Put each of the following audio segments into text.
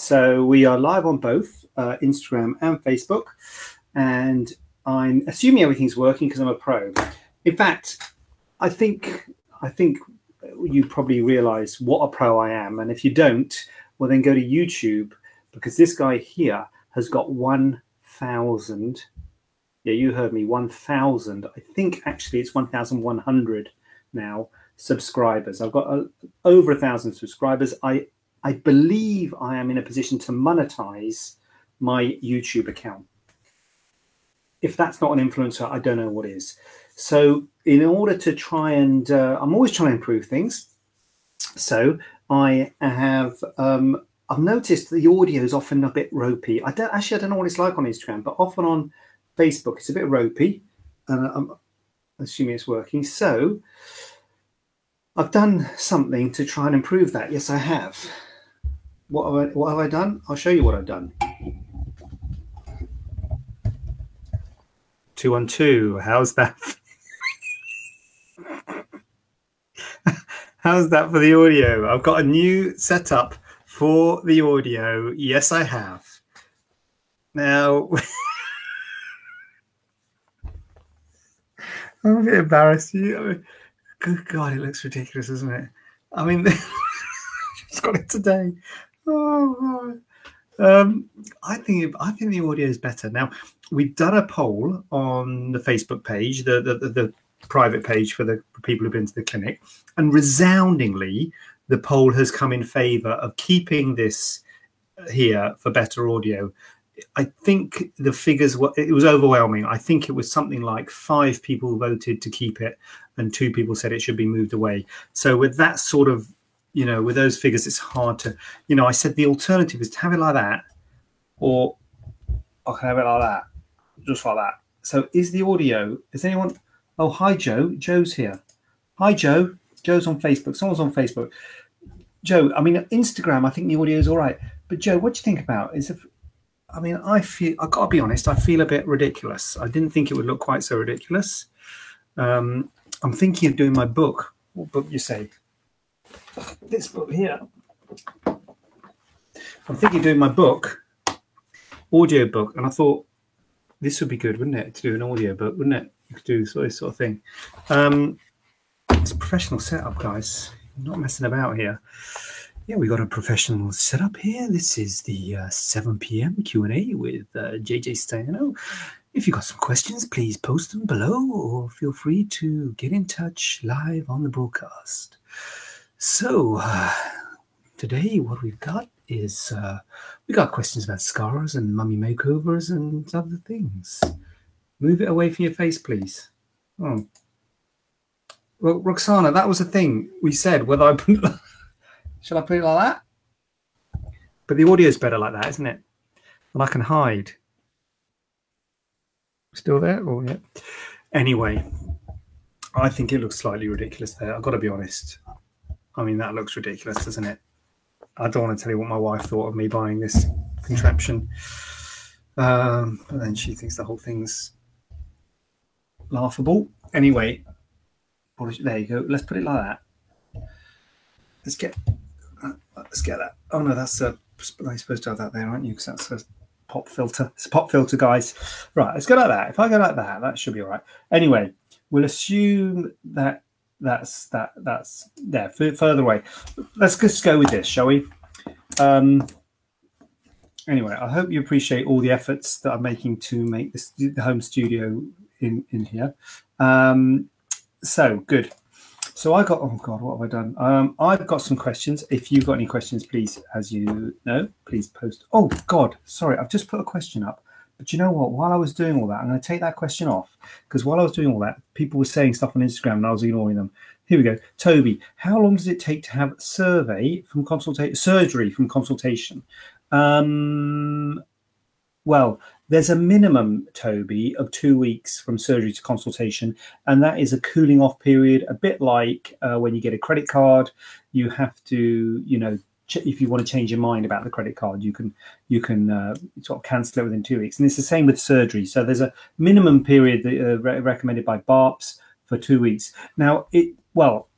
So we are live on both uh, Instagram and Facebook. And I'm assuming everything's working because I'm a pro. In fact, I think I think you probably realize what a pro I am. And if you don't, well then go to YouTube because this guy here has got 1,000. Yeah, you heard me, 1,000. I think actually it's 1,100 now subscribers. I've got uh, over a thousand subscribers. I I believe I am in a position to monetize my YouTube account. If that's not an influencer, I don't know what is. So, in order to try and, uh, I'm always trying to improve things. So, I have, um, I've noticed the audio is often a bit ropey. I don't actually, I don't know what it's like on Instagram, but often on Facebook, it's a bit ropey, and I'm assuming it's working. So, I've done something to try and improve that. Yes, I have. What have I, what have I done? I'll show you what I've done. Two on two. How's that? How's that for the audio? I've got a new setup for the audio. Yes, I have. Now, I'm a bit embarrassed. I mean, good God, it looks ridiculous, isn't it? I mean, just got it today. Oh, um, I think I think the audio is better now. We've done a poll on the Facebook page, the the, the, the private page for the people who've been to the clinic, and resoundingly, the poll has come in favour of keeping this here for better audio. I think the figures were it was overwhelming. I think it was something like five people voted to keep it, and two people said it should be moved away. So with that sort of you know, with those figures, it's hard to, you know, I said the alternative is to have it like that, or I can have it like that, just like that. So is the audio, is anyone, oh, hi, Joe. Joe's here. Hi, Joe. Joe's on Facebook. Someone's on Facebook. Joe, I mean, Instagram, I think the audio is all right. But Joe, what do you think about is if, I mean, I feel, I've got to be honest, I feel a bit ridiculous. I didn't think it would look quite so ridiculous. Um, I'm thinking of doing my book. What book you say? This book here. I'm thinking of doing my book, audio book, and I thought this would be good, wouldn't it, to do an audio book, wouldn't it? You could do this sort of thing. Um, it's a professional setup, guys. I'm not messing about here. Yeah, we got a professional setup here. This is the uh, 7 p.m. Q&A with uh, JJ Staiano. If you've got some questions, please post them below or feel free to get in touch live on the broadcast. So, uh, today what we've got is uh, we got questions about scars and mummy makeovers and other things. Move it away from your face, please. Oh. Well, Roxana, that was a thing we said. Whether I put, shall I put it like that? But the audio is better like that, isn't it? And I can hide. Still there? Oh, yeah. Anyway, I think it looks slightly ridiculous there. I've got to be honest. I mean, that looks ridiculous, doesn't it? I don't want to tell you what my wife thought of me buying this contraption. Um, but then she thinks the whole thing's laughable. Anyway, there you go. Let's put it like that. Let's get let's get that. Oh no, that's a. You're supposed to have that there, aren't you? Because that's a pop filter. It's a pop filter, guys. Right, let's go like that. If I go like that, that should be all right. Anyway, we'll assume that that's that that's there further away. Let's just go with this, shall we? Um, anyway, I hope you appreciate all the efforts that I'm making to make this the home studio in in here. Um, so good. So I got oh god, what have I done? Um, I've got some questions. If you've got any questions, please, as you know, please post. Oh god, sorry, I've just put a question up. But you know what? While I was doing all that, I'm going to take that question off because while I was doing all that, people were saying stuff on Instagram and I was ignoring them. Here we go. Toby, how long does it take to have survey from consultation surgery from consultation? Um, well, there's a minimum, Toby, of two weeks from surgery to consultation, and that is a cooling off period, a bit like uh, when you get a credit card. You have to, you know, if you want to change your mind about the credit card, you can you can uh, sort of cancel it within two weeks, and it's the same with surgery. So there's a minimum period that, uh, re- recommended by BAAPS for two weeks. Now, it well,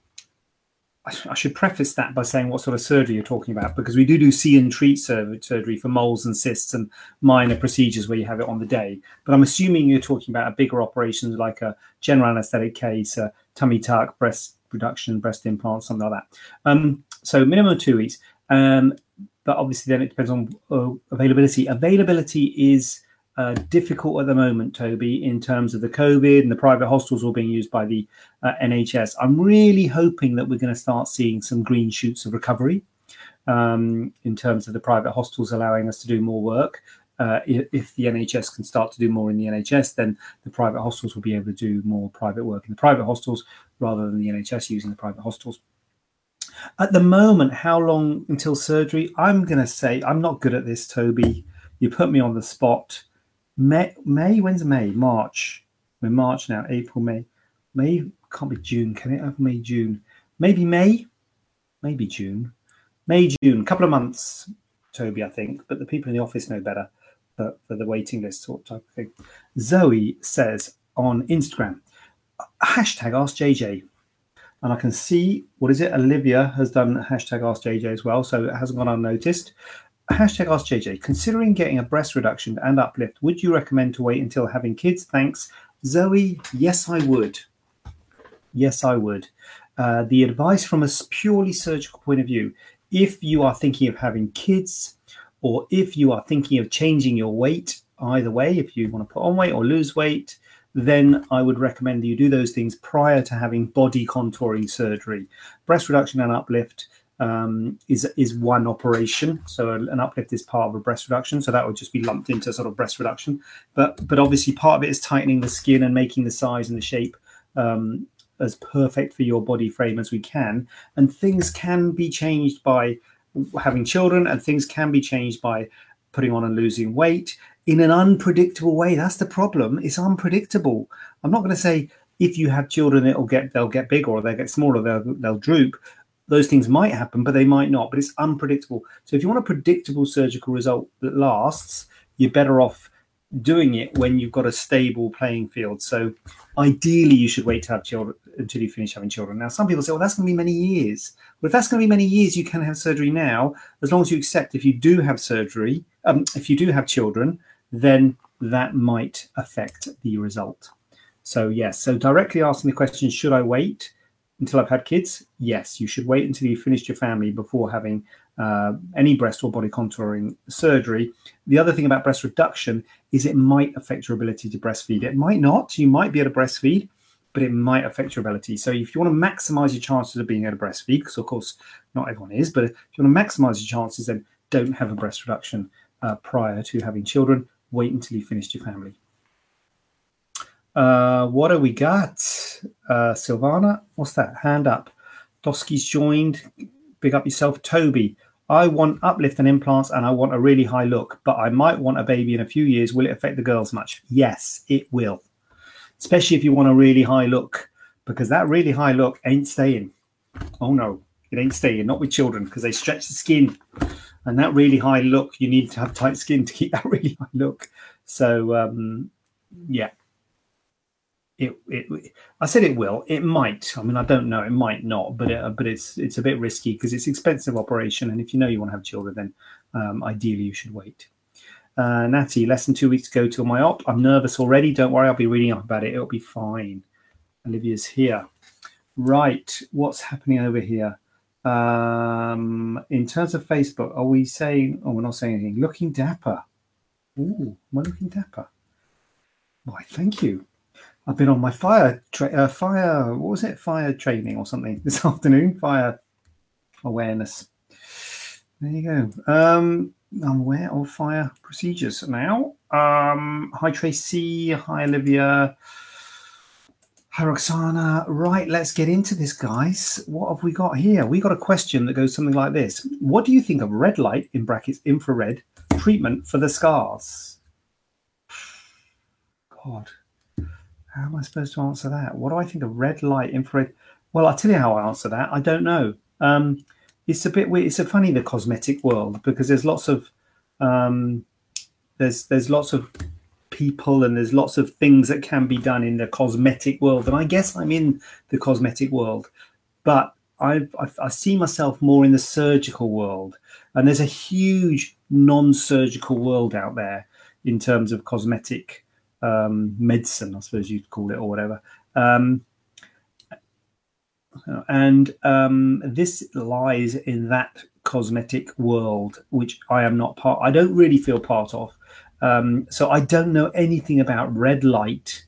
I should preface that by saying what sort of surgery you're talking about, because we do do see and treat surgery for moles and cysts and minor procedures where you have it on the day. But I'm assuming you're talking about a bigger operation like a general anesthetic case, a tummy tuck, breast reduction, breast implant, something like that. Um, so minimum two weeks. Um, but obviously, then it depends on uh, availability. Availability is uh, difficult at the moment, Toby, in terms of the COVID and the private hospitals all being used by the uh, NHS. I'm really hoping that we're going to start seeing some green shoots of recovery um, in terms of the private hospitals allowing us to do more work. Uh, if, the NHS can start to do more in the NHS, then the private hospitals will be able to do more private work in the private hospitals rather than the NHS using the private hospitals. At the moment, how long until surgery? I'm going to say I'm not good at this, Toby. You put me on the spot. May, May, when's May? March. We're March now, April, May. May can't be June, can it? Have May, June. Maybe May, maybe June. May, June, a couple of months, Toby, I think, but the people in the office know better for, for the waiting list sort type of thing. Zoe says on Instagram, hashtag ask JJ. And I can see, what is it? Olivia has done hashtag ask JJ as well, so it hasn't gone unnoticed hashtag ask JJ, considering getting a breast reduction and uplift, would you recommend to wait until having kids? Thanks. Zoe, yes, I would. Yes, I would. Uh, the advice from a purely surgical point of view if you are thinking of having kids or if you are thinking of changing your weight, either way, if you want to put on weight or lose weight, then I would recommend that you do those things prior to having body contouring surgery. Breast reduction and uplift um, is is one operation. So an uplift is part of a breast reduction. So that would just be lumped into sort of breast reduction. But but obviously part of it is tightening the skin and making the size and the shape um, as perfect for your body frame as we can. And things can be changed by having children, and things can be changed by putting on and losing weight in an unpredictable way. That's the problem. It's unpredictable. I'm not going to say if you have children, it'll get they'll get bigger or they'll get smaller, they'll they'll droop those things might happen, but they might not. But it's unpredictable. So if you want a predictable surgical result that lasts, you're better off doing it when you've got a stable playing field. So ideally, you should wait to have children until you finish having children. Now, some people say, well, that's going to be many years. Well, if that's going to be many years, you can have surgery now, as long as you accept if you do have surgery, um, if you do have children, then that might affect the result. So, yes, so directly asking the question, should I wait? until I've had kids, yes, you should wait until you've finished your family before having uh, any breast or body contouring surgery. The other thing about breast reduction is it might affect your ability to breastfeed. It might not. You might be able to breastfeed, but it might affect your ability. So if you want to maximize your chances of being able to breastfeed, because of course not everyone is, but if you want to maximize your chances, then don't have a breast reduction uh, prior to having children. Wait until you finished your family. Uh, what do we got? Uh, Silvana, what's that? Hand up. Dosky's joined. Big up yourself. Toby, I want uplift and implants and I want a really high look, but I might want a baby in a few years. Will it affect the girls much? Yes, it will. Especially if you want a really high look, because that really high look ain't staying. Oh no, it ain't staying, not with children, because they stretch the skin. And that really high look, you need to have tight skin to keep that really high look. So, um, yeah, it, it, I said it will. It might. I mean, I don't know. It might not, but it, but it's it's a bit risky because it's expensive operation, and if you know you want to have children, then um, ideally you should wait. Uh, Natty, less than two weeks to go till my op. I'm nervous already. Don't worry, I'll be reading up about it. It'll be fine. Olivia's here. Right, what's happening over here? Um, in terms of Facebook, are we saying? Oh, we're not saying anything. Looking dapper. Ooh, am I looking dapper? Why, thank you. I've been on my fire tra- uh, fire what was it fire training or something this afternoon fire awareness. There you go. Um, I'm aware of fire procedures now. Um, hi Tracy. Hi Olivia. Hi Roxana. Right, let's get into this, guys. What have we got here? We got a question that goes something like this: What do you think of red light in brackets infrared treatment for the scars? God, how am I supposed to answer that? What do I think of red light, infrared? Well, I'll tell you how I answer that. I don't know. Um, it's a bit weird. It's a funny the cosmetic world because there's lots of um, there's there's lots of people and there's lots of things that can be done in the cosmetic world, and I guess I'm in the cosmetic world, but I, I, see myself more in the surgical world, and there's a huge non-surgical world out there in terms of cosmetic um, medicine, I suppose you'd call it, or whatever. Um, and um, this lies in that cosmetic world, which I am not part. I don't really feel part of. Um, so I don't know anything about red light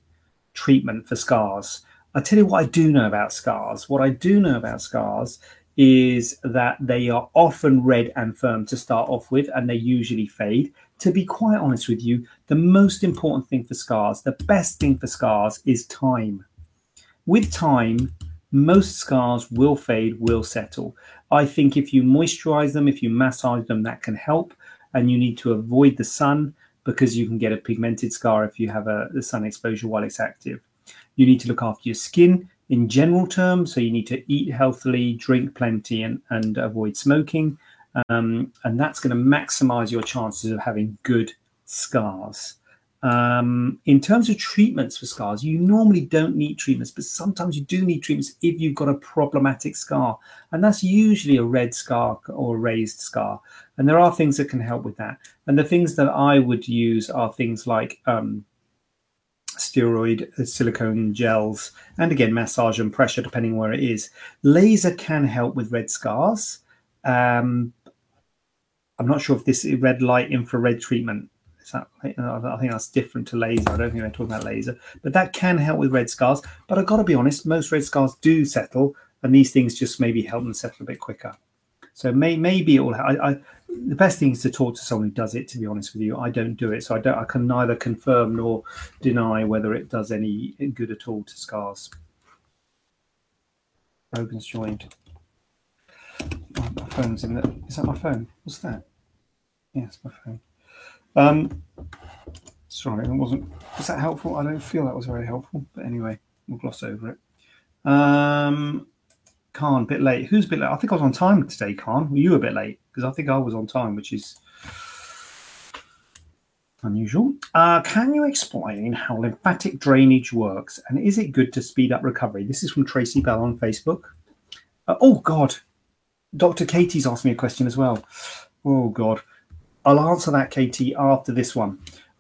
treatment for scars. I tell you what I do know about scars. What I do know about scars is that they are often red and firm to start off with, and they usually fade. To be quite honest with you, the most important thing for scars, the best thing for scars, is time. With time, most scars will fade, will settle. I think if you moisturize them, if you massage them, that can help. And you need to avoid the sun because you can get a pigmented scar if you have a, the sun exposure while it's active. You need to look after your skin in general terms. So you need to eat healthily, drink plenty, and, and avoid smoking. Um, and that's going to maximize your chances of having good scars. Um, in terms of treatments for scars, you normally don't need treatments, but sometimes you do need treatments if you've got a problematic scar. And that's usually a red scar or a raised scar. And there are things that can help with that. And the things that I would use are things like um, steroid uh, silicone gels, and again, massage and pressure, depending where it is. Laser can help with red scars. Um, I'm not sure if this red light infrared treatment is that, I think that's different to laser. I don't think they're talking about laser, but that can help with red scars. But I've got to be honest, most red scars do settle, and these things just maybe help them settle a bit quicker. So may, maybe it will. I, I, the best thing is to talk to someone who does it. To be honest with you, I don't do it, so I don't. I can neither confirm nor deny whether it does any good at all to scars. Rogan's joined. Oh, my phone's in the. Is that my phone? What's that? Yes, yeah, my phone. Um, sorry, it wasn't. Was that helpful? I don't feel that was very helpful, but anyway, we'll gloss over it. Um, Khan, a bit late. Who's a bit late? I think I was on time today, Khan. Were you a bit late? Because I think I was on time, which is unusual. Uh, can you explain how lymphatic drainage works and is it good to speed up recovery? This is from Tracy Bell on Facebook. Uh, oh, God. Dr. Katie's asked me a question as well. Oh, God. I'll answer that, Katie, after this one.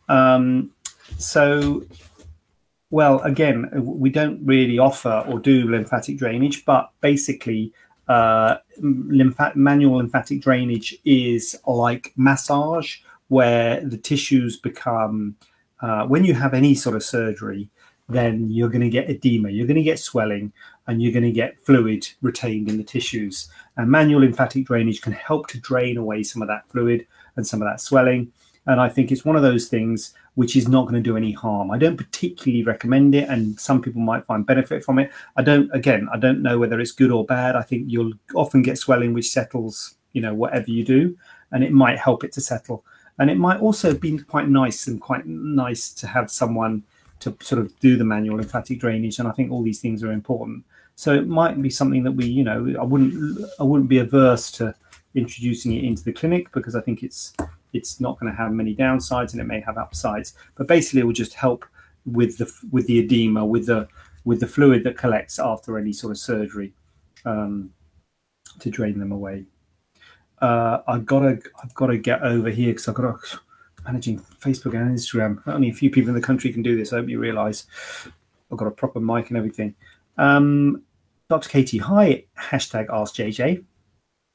Um, so, well, again, we don't really offer or do lymphatic drainage, but basically, uh, lymph- manual lymphatic drainage is like massage, where the tissues become, uh, when you have any sort of surgery, then you're going to get edema, you're going to get swelling, and you're going to get fluid retained in the tissues. And manual lymphatic drainage can help to drain away some of that fluid and some of that swelling. And I think it's one of those things which is not going to do any harm. I don't particularly recommend it, and some people might find benefit from it. I don't, again, I don't know whether it's good or bad. I think you'll often get swelling which settles, you know, whatever you do, and it might help it to settle. And it might also be quite nice and quite nice to have someone to sort of do the manual lymphatic drainage. And I think all these things are important. So it might be something that we, you know, I wouldn't, I wouldn't be averse to introducing it into the clinic because I think it's it's not going to have many downsides and it may have upsides. But basically, it will just help with the with the edema, with the with the fluid that collects after any sort of surgery um, to drain them away. Uh, I've got to I've got to get over here because I've got to managing Facebook and Instagram. Only a few people in the country can do this. I hope you realise. I've got a proper mic and everything. Um, Dr. Katie, hi. Hashtag Ask JJ.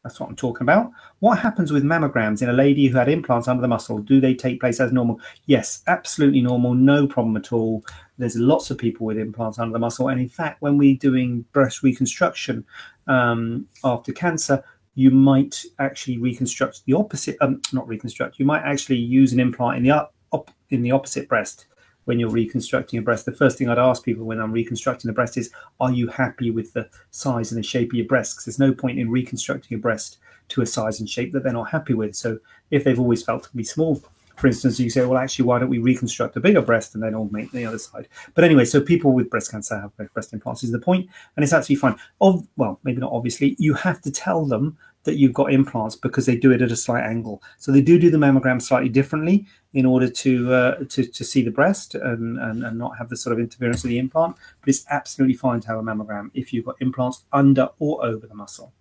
That's what I'm talking about. What happens with mammograms in a lady who had implants under the muscle? Do they take place as normal? Yes, absolutely normal, no problem at all. There's lots of people with implants under the muscle. And in fact, when we're doing breast reconstruction um, after cancer, you might actually reconstruct the opposite, um, not reconstruct, you might actually use an implant in the, up, in the opposite breast when you're reconstructing a breast, the first thing I'd ask people when I'm reconstructing a breast is, are you happy with the size and the shape of your breast? Because there's no point in reconstructing a breast to a size and shape that they're not happy with. So if they've always felt to be small for instance, you say, well, actually, why don't we reconstruct a bigger breast and then augment the other side? But anyway, so people with breast cancer have breast implants is the point, and it's absolutely fine. Of well, maybe not obviously, you have to tell them that you've got implants because they do it at a slight angle. So they do do the mammogram slightly differently in order to uh, to, to see the breast and, and, and not have the sort of interference of the implant. But it's absolutely fine to have a mammogram if you've got implants under or over the muscle.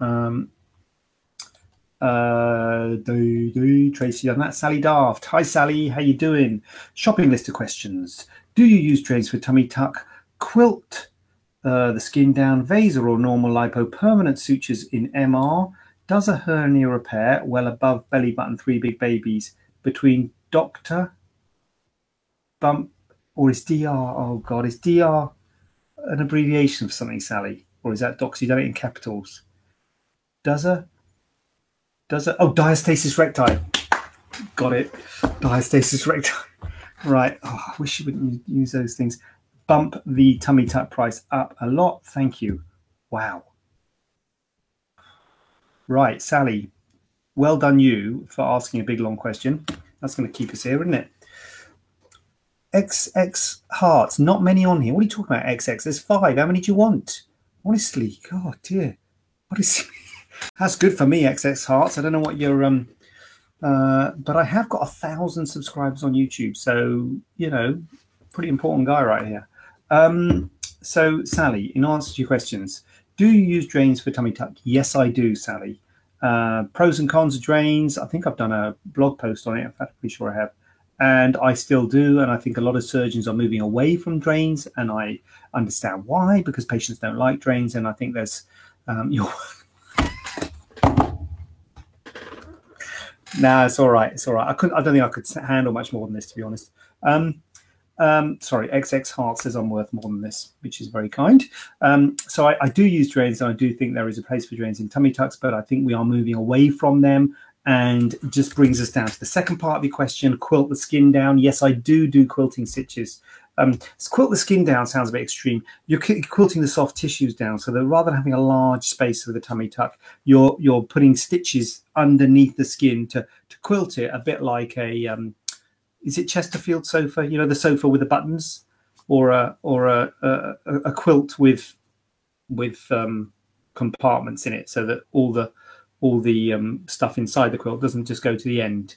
Um, uh, do, do, Tracy on that. Sally Daft. Hi, Sally. How you doing? Shopping list of questions. Do you use drains for tummy tuck, quilt, uh, the skin down, VASER or normal lipo, permanent sutures in MR? Does a hernia repair well above belly button, three big babies between doctor, bump, or is DR? Oh God, is DR an abbreviation for something, Sally? Or is that docs? You done it in capitals? Does a does it? Oh, diastasis recti. Got it. Diastasis recti. Right. Oh, I wish you wouldn't use those things. Bump the tummy tuck price up a lot. Thank you. Wow. Right, Sally. Well done, you, for asking a big long question. That's going to keep us here, isn't it? XX hearts. Not many on here. What are you talking about? XX. There's five. How many do you want? Honestly, God, dear. What is? That's good for me, XX Hearts. I don't know what your um, uh, but I have got a thousand subscribers on YouTube, so you know, pretty important guy right here. Um, so Sally, in answer to your questions, do you use drains for tummy tuck? Yes, I do, Sally. Uh, pros and cons of drains. I think I've done a blog post on it. In fact, I'm pretty sure I have. And I still do. And I think a lot of surgeons are moving away from drains. And I understand why, because patients don't like drains. And I think there's um, your nah, it's all right. It's all right. I couldn't. I don't think I could handle much more than this, to be honest. Um, um, sorry, XX Heart says I'm worth more than this, which is very kind. Um, so I, I, do use drains, and I do think there is a place for drains in tummy tucks, but I think we are moving away from them. And just brings us down to the second part of your question: quilt the skin down. Yes, I do do quilting stitches. Um, quilt the skin down sounds a bit extreme. You're quilting the soft tissues down, so that rather than having a large space for the tummy tuck, you're you're putting stitches underneath the skin to to quilt it a bit like a um, is it Chesterfield sofa? You know the sofa with the buttons, or a or a a, a quilt with with um, compartments in it, so that all the all the um, stuff inside the quilt doesn't just go to the end.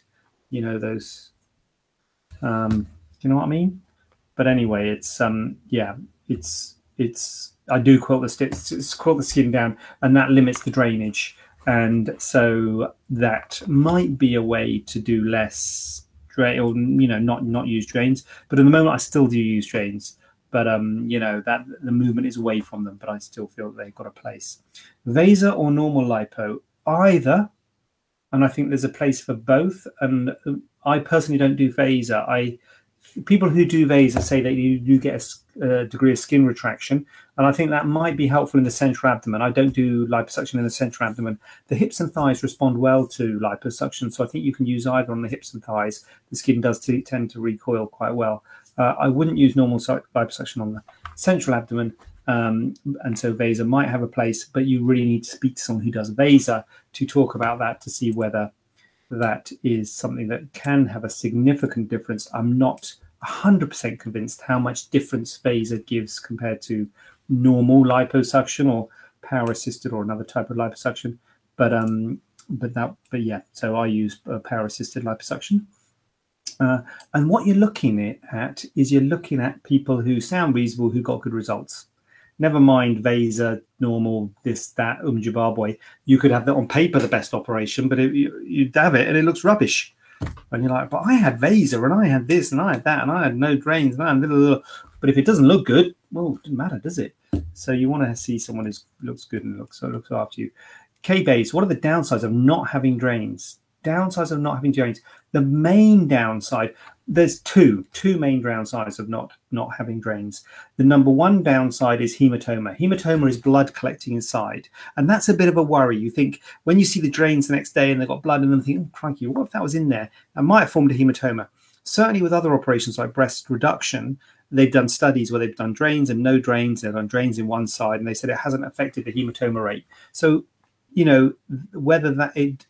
You know those. Um, do you know what I mean? But anyway, it's um yeah, it's it's I do quilt the stitch, quilt the skin down, and that limits the drainage, and so that might be a way to do less drain or you know not not use drains. But at the moment, I still do use drains. But um, you know that the movement is away from them, but I still feel they've got a place. VASER or normal lipo, either, and I think there's a place for both. And I personally don't do VASER. I people who do VASER say that you do get a, a, degree of skin retraction, and I think that might be helpful in the central abdomen. I don't do liposuction in the central abdomen. The hips and thighs respond well to liposuction, so I think you can use either on the hips and thighs. The skin does t- tend to recoil quite well. Uh, I wouldn't use normal liposuction on the central abdomen, um, and so VASER might have a place, but you really need to speak to someone who does VASER to talk about that to see whether that is something that can have a significant difference. I'm not 100% convinced how much difference VASER gives compared to normal liposuction or power assisted or another type of liposuction. But um, but that but yeah, so I use uh, power assisted liposuction. Uh, and what you're looking at is you're looking at people who sound reasonable who got good results. Never mind VASER, normal, this, that, um, Zimbabwe. You could have that on paper the best operation, but it, you, you have it and it looks rubbish. And you're like, but I had VASER and I had this and I had that and I had no drains I had little, little. But if it doesn't look good, well, it doesn't matter, does it? So you want to see someone who looks good and looks looks after you. K base, what are the downsides of not having drains? Downsides of not having drains. The main downside, there's two, two main downsides of not not having drains. The number one downside is hematoma. Hematoma is blood collecting inside, and that's a bit of a worry. You think when you see the drains the next day and they've got blood in them, think, oh, crikey, what if that was in there? And might have formed a hematoma. Certainly, with other operations like breast reduction, they've done studies where they've done drains and no drains. They've done drains in one side, and they said it hasn't affected the hematoma rate. So, you know, whether that it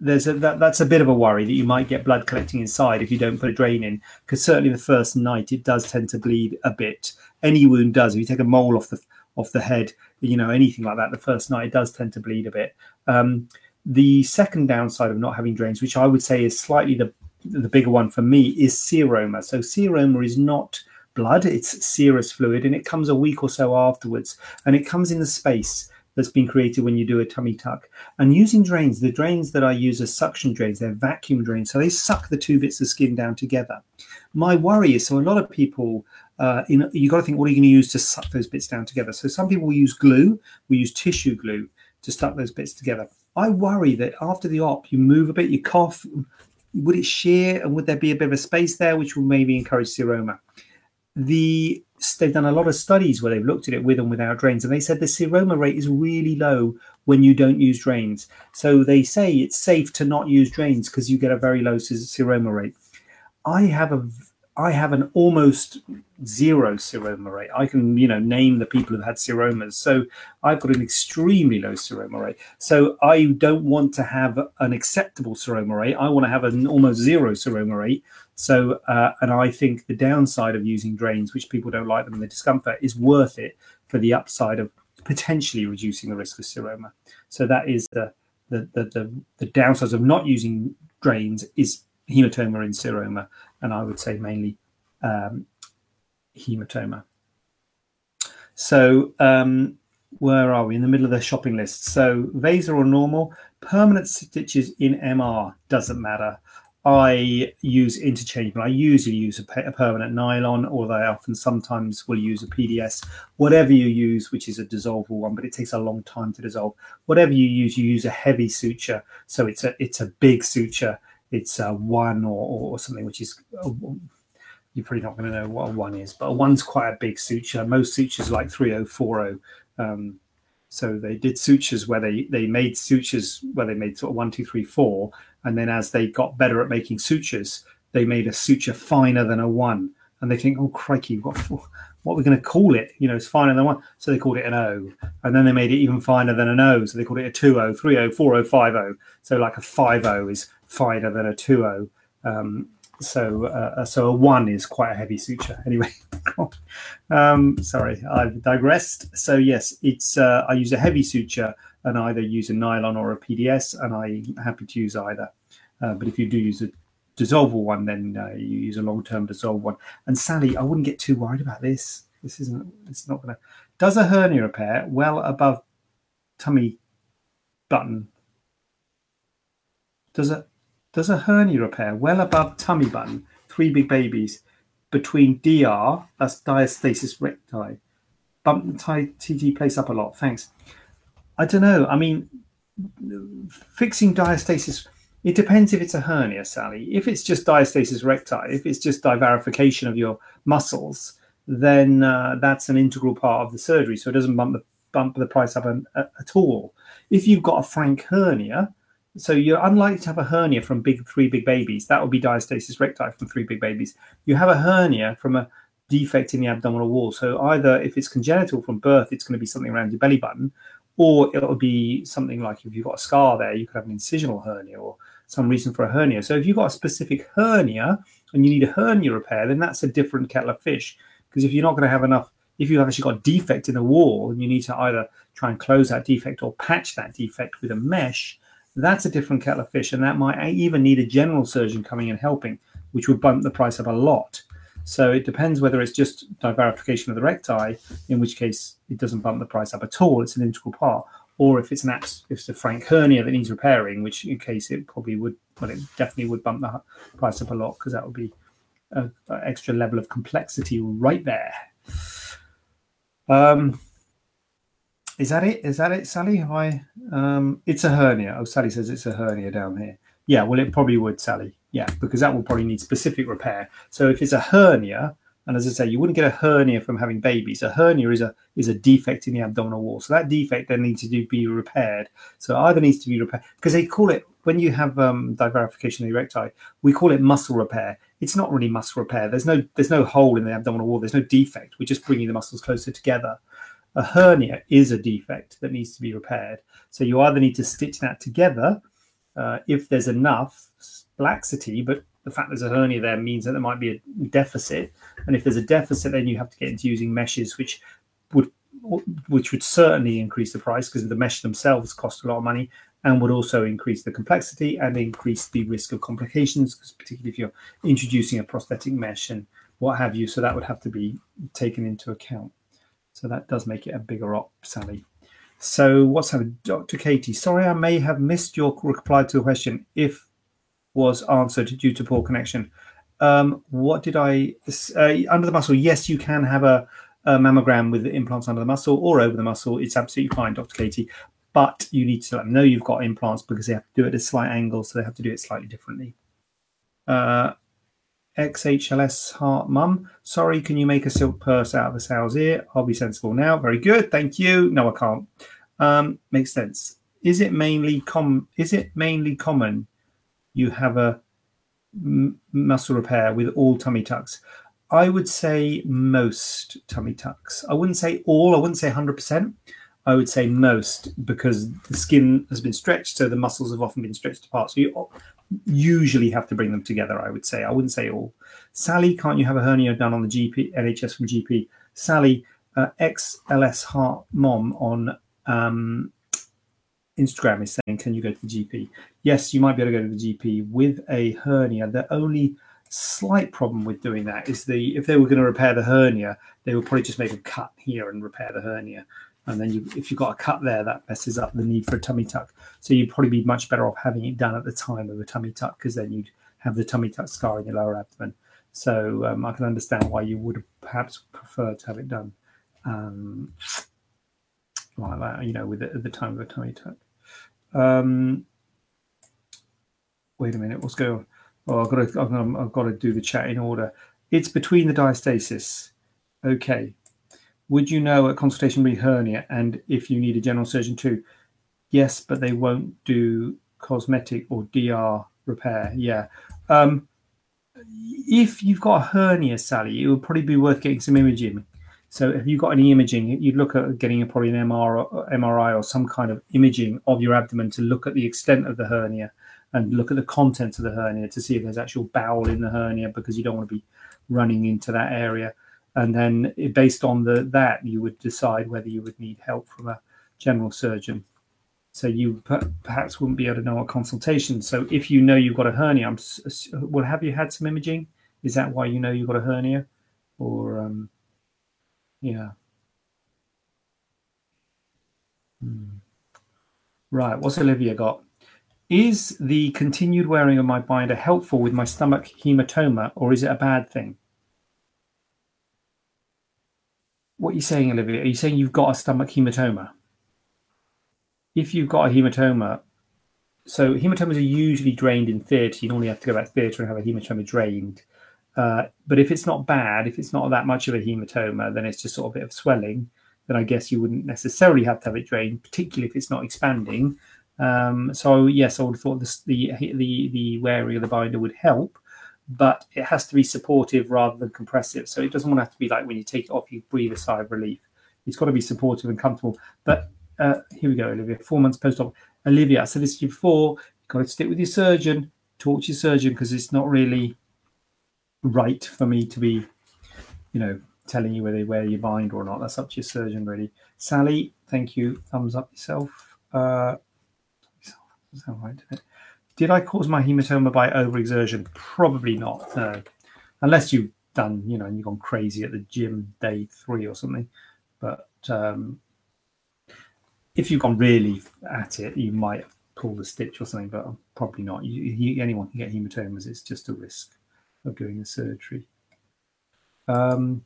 there's a that, that's a bit of a worry that you might get blood collecting inside if you don't put a drain in because certainly the first night it does tend to bleed a bit. Any wound does. If you take a mole off the off the head you know anything like that the first night it does tend to bleed a bit. Um, the second downside of not having drains which i would say is slightly the the bigger one for me is seroma. So seroma is not blood it's serous fluid and it comes a week or so afterwards and it comes in the space that's been created when you do a tummy tuck. And using drains, the drains that I use are suction drains, they're vacuum drains. So they suck the two bits of skin down together. My worry is so a lot of people, uh, in, you got to think, what are you going to use to suck those bits down together? So some people use glue, we use tissue glue to stuck those bits together. I worry that after the op, you move a bit, you cough, would it shear and would there be a bit of a space there, which will maybe encourage seroma? The they've done a lot of studies where they've looked at it with and without drains, and they said the seroma rate is really low when you don't use drains. So they say it's safe to not use drains because you get a very low seroma rate. I have a I have an almost zero seroma rate. I can, you know, name the people who've had seromas. So I've got an extremely low seroma rate. So I don't want to have an acceptable seroma rate. I want to have an almost zero seroma rate. So, uh, and I think the downside of using drains, which people don't like them and the discomfort, is worth it for the upside of potentially reducing the risk of seroma. So that is the the the, the, the downsides of not using drains is hematoma in seroma, and I would say mainly um, hematoma. So um, where are we? In the middle of the shopping list. So VASER or normal, permanent stitches in MR doesn't matter. I use interchangeable. I usually use a, permanent nylon, or I often sometimes will use a PDS. Whatever you use, which is a dissolvable one, but it takes a long time to dissolve. Whatever you use, you use a heavy suture, so it's a it's a big suture. It's a one or, or something which is a, you're probably not going to know what a one is, but a one's quite a big suture. Most sutures like 3040. Um, so they did sutures where they they made sutures where they made sort of one, two, three, four, and then as they got better at making sutures, they made a suture finer than a one. And they think, oh crikey, what what are we going to call it? You know, it's finer than one. So they called it an O. And then they made it even finer than an O. So they called it a 2O, 3O, 4O, 5O. So like a 5O is finer than a 2O. Um, so uh, so a one is quite a heavy suture anyway um, sorry i've digressed so yes it's uh, i use a heavy suture and either use a nylon or a pds and i'm happy to use either uh, but if you do use a dissolvable one then uh, you use a long-term dissolved one and sally i wouldn't get too worried about this this isn't it's not gonna does a hernia repair well above tummy button does it does a hernia repair well above tummy button, three big babies, between DR, that's diastasis recti. Bump the tie, TT place up a lot. Thanks. I don't know. I mean, fixing diastasis, it depends if it's a hernia, Sally. If it's just diastasis recti, if it's just divarification of your muscles, then uh, that's an integral part of the surgery. So it doesn't bump the, bump the price up an, at all. If you've got a frank hernia, so you're unlikely to have a hernia from big three big babies. That would be diastasis recti from three big babies. You have a hernia from a defect in the abdominal wall. So either if it's congenital from birth, it's going to be something around your belly button, or it'll be something like if you've got a scar there, you could have an incisional hernia or some reason for a hernia. So if you've got a specific hernia and you need a hernia repair, then that's a different kettle of fish. Because if you're not going to have enough, if you've actually got a defect in the wall, and you need to either try and close that defect or patch that defect with a mesh, that's a different kettle of fish, and that might even need a general surgeon coming and helping, which would bump the price up a lot. So it depends whether it's just divarification of the recti, in which case it doesn't bump the price up at all. It's an integral part, or if it's an abs- if it's a frank hernia that needs repairing, which in case it probably would, well, it definitely would bump the price up a lot because that would be an extra level of complexity right there. Um, is that it? Is that it, Sally? I um, it's a hernia. Oh, Sally says it's a hernia down here. Yeah, well, it probably would, Sally. Yeah, because that will probably need specific repair. So if it's a hernia, and as I say, you wouldn't get a hernia from having babies. A hernia is a is a defect in the abdominal wall. So that defect then needs to be repaired. So either needs to be repaired because they call it when you have um, the erecti, we call it muscle repair. It's not really muscle repair. There's no there's no hole in the abdominal wall. There's no defect. We're just bringing the muscles closer together a hernia is a defect that needs to be repaired. So you either need to stitch that together Uh, if there's enough laxity, but the fact there's a hernia there means that there might be a deficit. And if there's a deficit, then you have to get into using meshes, which would which would certainly increase the price because the mesh themselves cost a lot of money and would also increase the complexity and increase the risk of complications, because particularly if you're introducing a prosthetic mesh and what have you. So that would have to be taken into account. So that does make it a bigger op, Sally. So what's happening? Dr. Katie, sorry I may have missed your reply to the question if was answered due to poor connection. Um, what did I, uh, under the muscle, yes, you can have a, a mammogram with implants under the muscle or over the muscle. It's absolutely fine, Dr. Katie but you need to let them know you've got implants because they have to do it at a slight angle, so they have to do it slightly differently. Uh, XHLS Heart Mum, sorry, can you make a silk purse out of a sow's ear? I'll be sensible now. Very good, thank you. No, I can't. Um, makes sense. Is it mainly com? Is it mainly common? You have a m- muscle repair with all tummy tucks. I would say most tummy tucks. I wouldn't say all. I wouldn't say hundred percent. I would say most because the skin has been stretched, so the muscles have often been stretched apart. So you usually have to bring them together. I would say. I wouldn't say all. Sally, can't you have a hernia done on the GP NHS from GP? Sally, uh, XLS Heart Mom on um, Instagram is saying, "Can you go to the GP?" Yes, you might be able to go to the GP with a hernia. The only slight problem with doing that is the if they were going to repair the hernia, they would probably just make a cut here and repair the hernia and then you, if you've got a cut there, that messes up the need for a tummy tuck. So you'd probably be much better off having it done at the time of a tummy tuck because then you'd have the tummy tuck scar in your lower abdomen. So um, I can understand why you would perhaps prefer to have it done um, like that, you know, with the, at the time of a tummy tuck. Um, wait a minute, what's going on? Oh, I've got to, I've, I've got to do the chat in order. It's between the diastasis. Okay, would you know a consultation be hernia and if you need a general surgeon too? Yes, but they won't do cosmetic or DR repair. Yeah. Um, if you've got a hernia, Sally, it would probably be worth getting some imaging. So, if you've got any imaging, you'd look at getting a, probably an MR, MRI or some kind of imaging of your abdomen to look at the extent of the hernia and look at the contents of the hernia to see if there's actual bowel in the hernia because you don't want to be running into that area. And then based on the that you would decide whether you would need help from a general surgeon. So you perhaps wouldn't be able to know a consultation. So if you know you've got a hernia I'm, well have you had some imaging? Is that why you know you've got a hernia? Or um, yeah hmm. right what's olivia got is the continued wearing of my binder helpful with my stomach hematoma or is it a bad thing what are you're saying, Olivia, are you saying you've got a stomach hematoma? If you've got a hematoma, so hematomas are usually drained in theatre. You normally have to go back to theatre and have a hematoma drained. Uh, but if it's not bad, if it's not that much of a hematoma, then it's just sort of a bit of swelling. Then I guess you wouldn't necessarily have to have it drained, particularly if it's not expanding. Um, so yes, I would have thought this, the the the wearing of the binder would help but it has to be supportive rather than compressive. So it doesn't want to have to be like when you take it off, you breathe a sigh of relief. It's got to be supportive and comfortable. But uh, here we go, Olivia. Four months post op. Olivia, I said this to you before. You've got to stick with your surgeon, talk to your surgeon because it's not really right for me to be, you know, telling you whether where you your or not. That's up to your surgeon, really. Sally, thank you. Thumbs up yourself. Uh, that? Did I cause my hematoma by overexertion? Probably not. No, unless you've done, you know, and you've gone crazy at the gym day three or something. But um, if you've gone really at it, you might pull the stitch or something, but probably not. You, you, anyone can get hematomas. It's just a risk of doing the surgery. Um,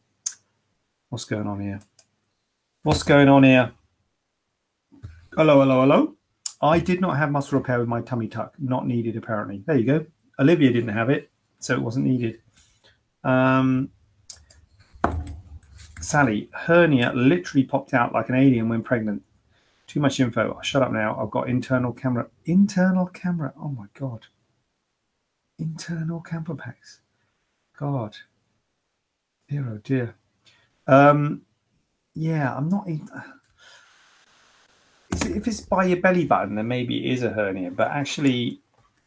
what's going on here? What's going on here? Hello, hello, hello. I did not have muscle repair with my tummy tuck. Not needed, apparently. There you go. Olivia didn't have it, so it wasn't needed. Um, Sally, hernia literally popped out like an alien when pregnant. Too much info. Shut up now. I've got internal camera. Internal camera. Oh my god. Internal camera packs. God. Dear oh dear. Um, yeah, I'm not. In- if it's by your belly button, then maybe it is a hernia. But actually,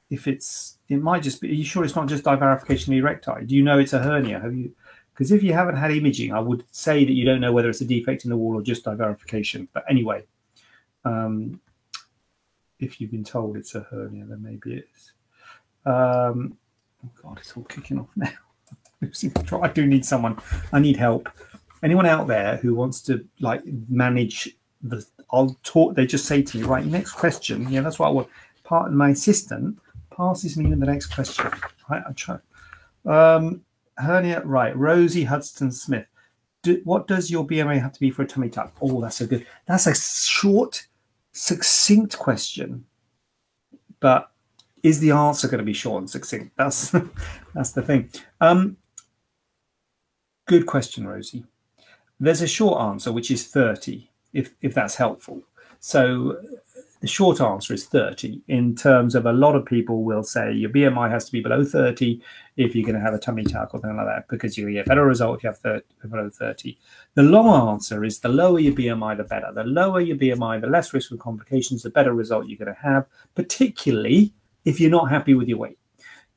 if it's, it might just be. Are you sure it's not just divarification erecti? Do you know it's a hernia? Have you? Because if you haven't had imaging, I would say that you don't know whether it's a defect in the wall or just divarification. But anyway, um, if you've been told it's a hernia, then maybe it is. Um, oh God, it's all kicking off now. I do need someone. I need help. Anyone out there who wants to like manage the? I'll talk. They just say to you, right? Next question. Yeah, that's what I want. Part my assistant passes me the next question. Right, I try. Um, hernia. Right, Rosie Hudson Smith. Do, what does your BMA have to be for a tummy tuck? Oh, that's a good. That's a short, succinct question, but is the answer going to be short and succinct? That's that's the thing. Um, good question, Rosie. There's a short answer, which is 30, if if that's helpful. So the short answer is 30 in terms of a lot of people will say your BMI has to be below 30 if you're going to have a tummy tuck or something like that because you get a better result if you have 30, below 30. The long answer is the lower your BMI, the better. The lower your BMI, the less risk of complications, the better result you're going to have, particularly if you're not happy with your weight.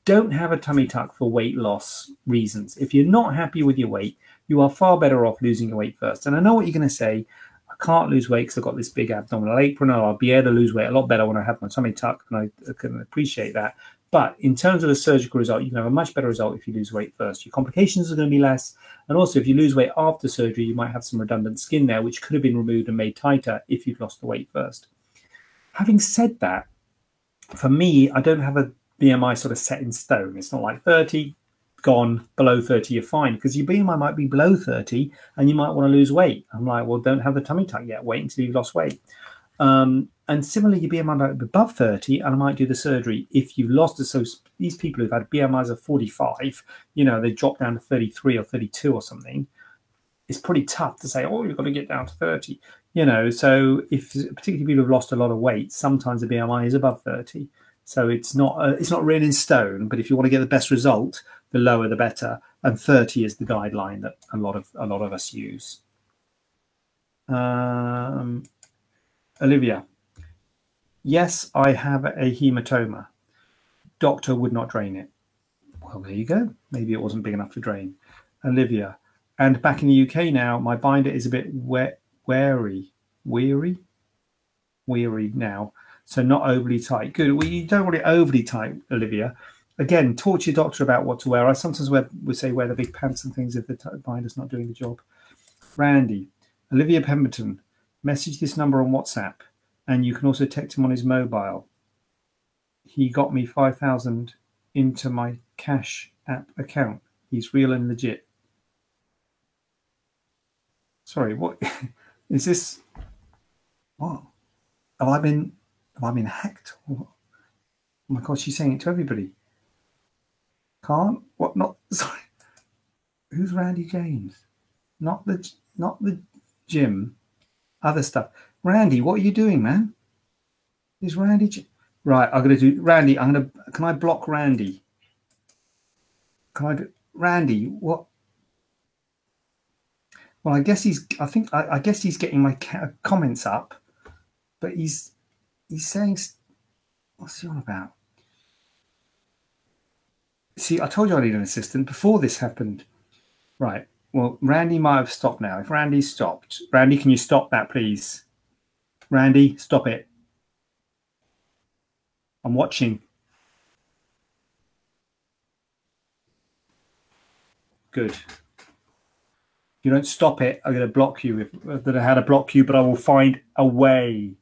Don't have a tummy tuck for weight loss reasons. If you're not happy with your weight, you are far better off losing your weight first. And I know what you're going to say. I can't lose weight because I've got this big abdominal apron. I'll be able to lose weight a lot better when I have my tummy tuck, and I, I can appreciate that. But in terms of the surgical result, you can have a much better result if you lose weight first. Your complications are going to be less. And also, if you lose weight after surgery, you might have some redundant skin there, which could have been removed and made tighter if you've lost the weight first. Having said that, for me, I don't have a BMI sort of set in stone. It's not like 30, gone below 30, you're fine because your BMI might be below 30 and you might want to lose weight. I'm like, well, don't have the tummy tuck yet. Wait until you've lost weight. Um, and similarly, your BMI might be above 30 and I might do the surgery if you've lost it. So these people who've had BMIs of 45, you know, they drop down to 33 or 32 or something. It's pretty tough to say, oh, you've got to get down to 30. You know, so if particularly people who've lost a lot of weight, sometimes the BMI is above 30. So it's not uh, it's not written in stone, but if you want to get the best result, the lower the better. And 30 is the guideline that a lot of a lot of us use. Um, Olivia, yes, I have a hematoma. Doctor would not drain it. Well, there you go. Maybe it wasn't big enough to drain. Olivia, and back in the UK now, my binder is a bit wet wary, weary, weary now. So not overly tight. Good. Well, you don't want it overly tight, Olivia. Again, talk to your doctor about what to wear. I sometimes wear, would say wear the big pants and things if the binder's not doing the job. Randy, Olivia Pemberton, message this number on WhatsApp, and you can also text him on his mobile. He got me five thousand into my Cash App account. He's real and legit. Sorry, what? Is this what? Have I been have I been hacked? Oh my god, she's saying it to everybody. Can't what not sorry. Who's Randy James? Not the not the gym. Other stuff. Randy, what are you doing, man? Is Randy J- right? I'm gonna do Randy. I'm gonna. Can I block Randy? Can I do Randy? What? Well, I guess he's. I think. I, I guess he's getting my ca- comments up, but he's. He's saying. What's he on about? See, I told you I need an assistant before this happened. Right. Well, Randy might have stopped now. If Randy stopped, Randy, can you stop that, please? Randy, stop it. I'm watching. Good you don't stop it, I'm going to block you. If, I don't know how to block you, but I will find a way.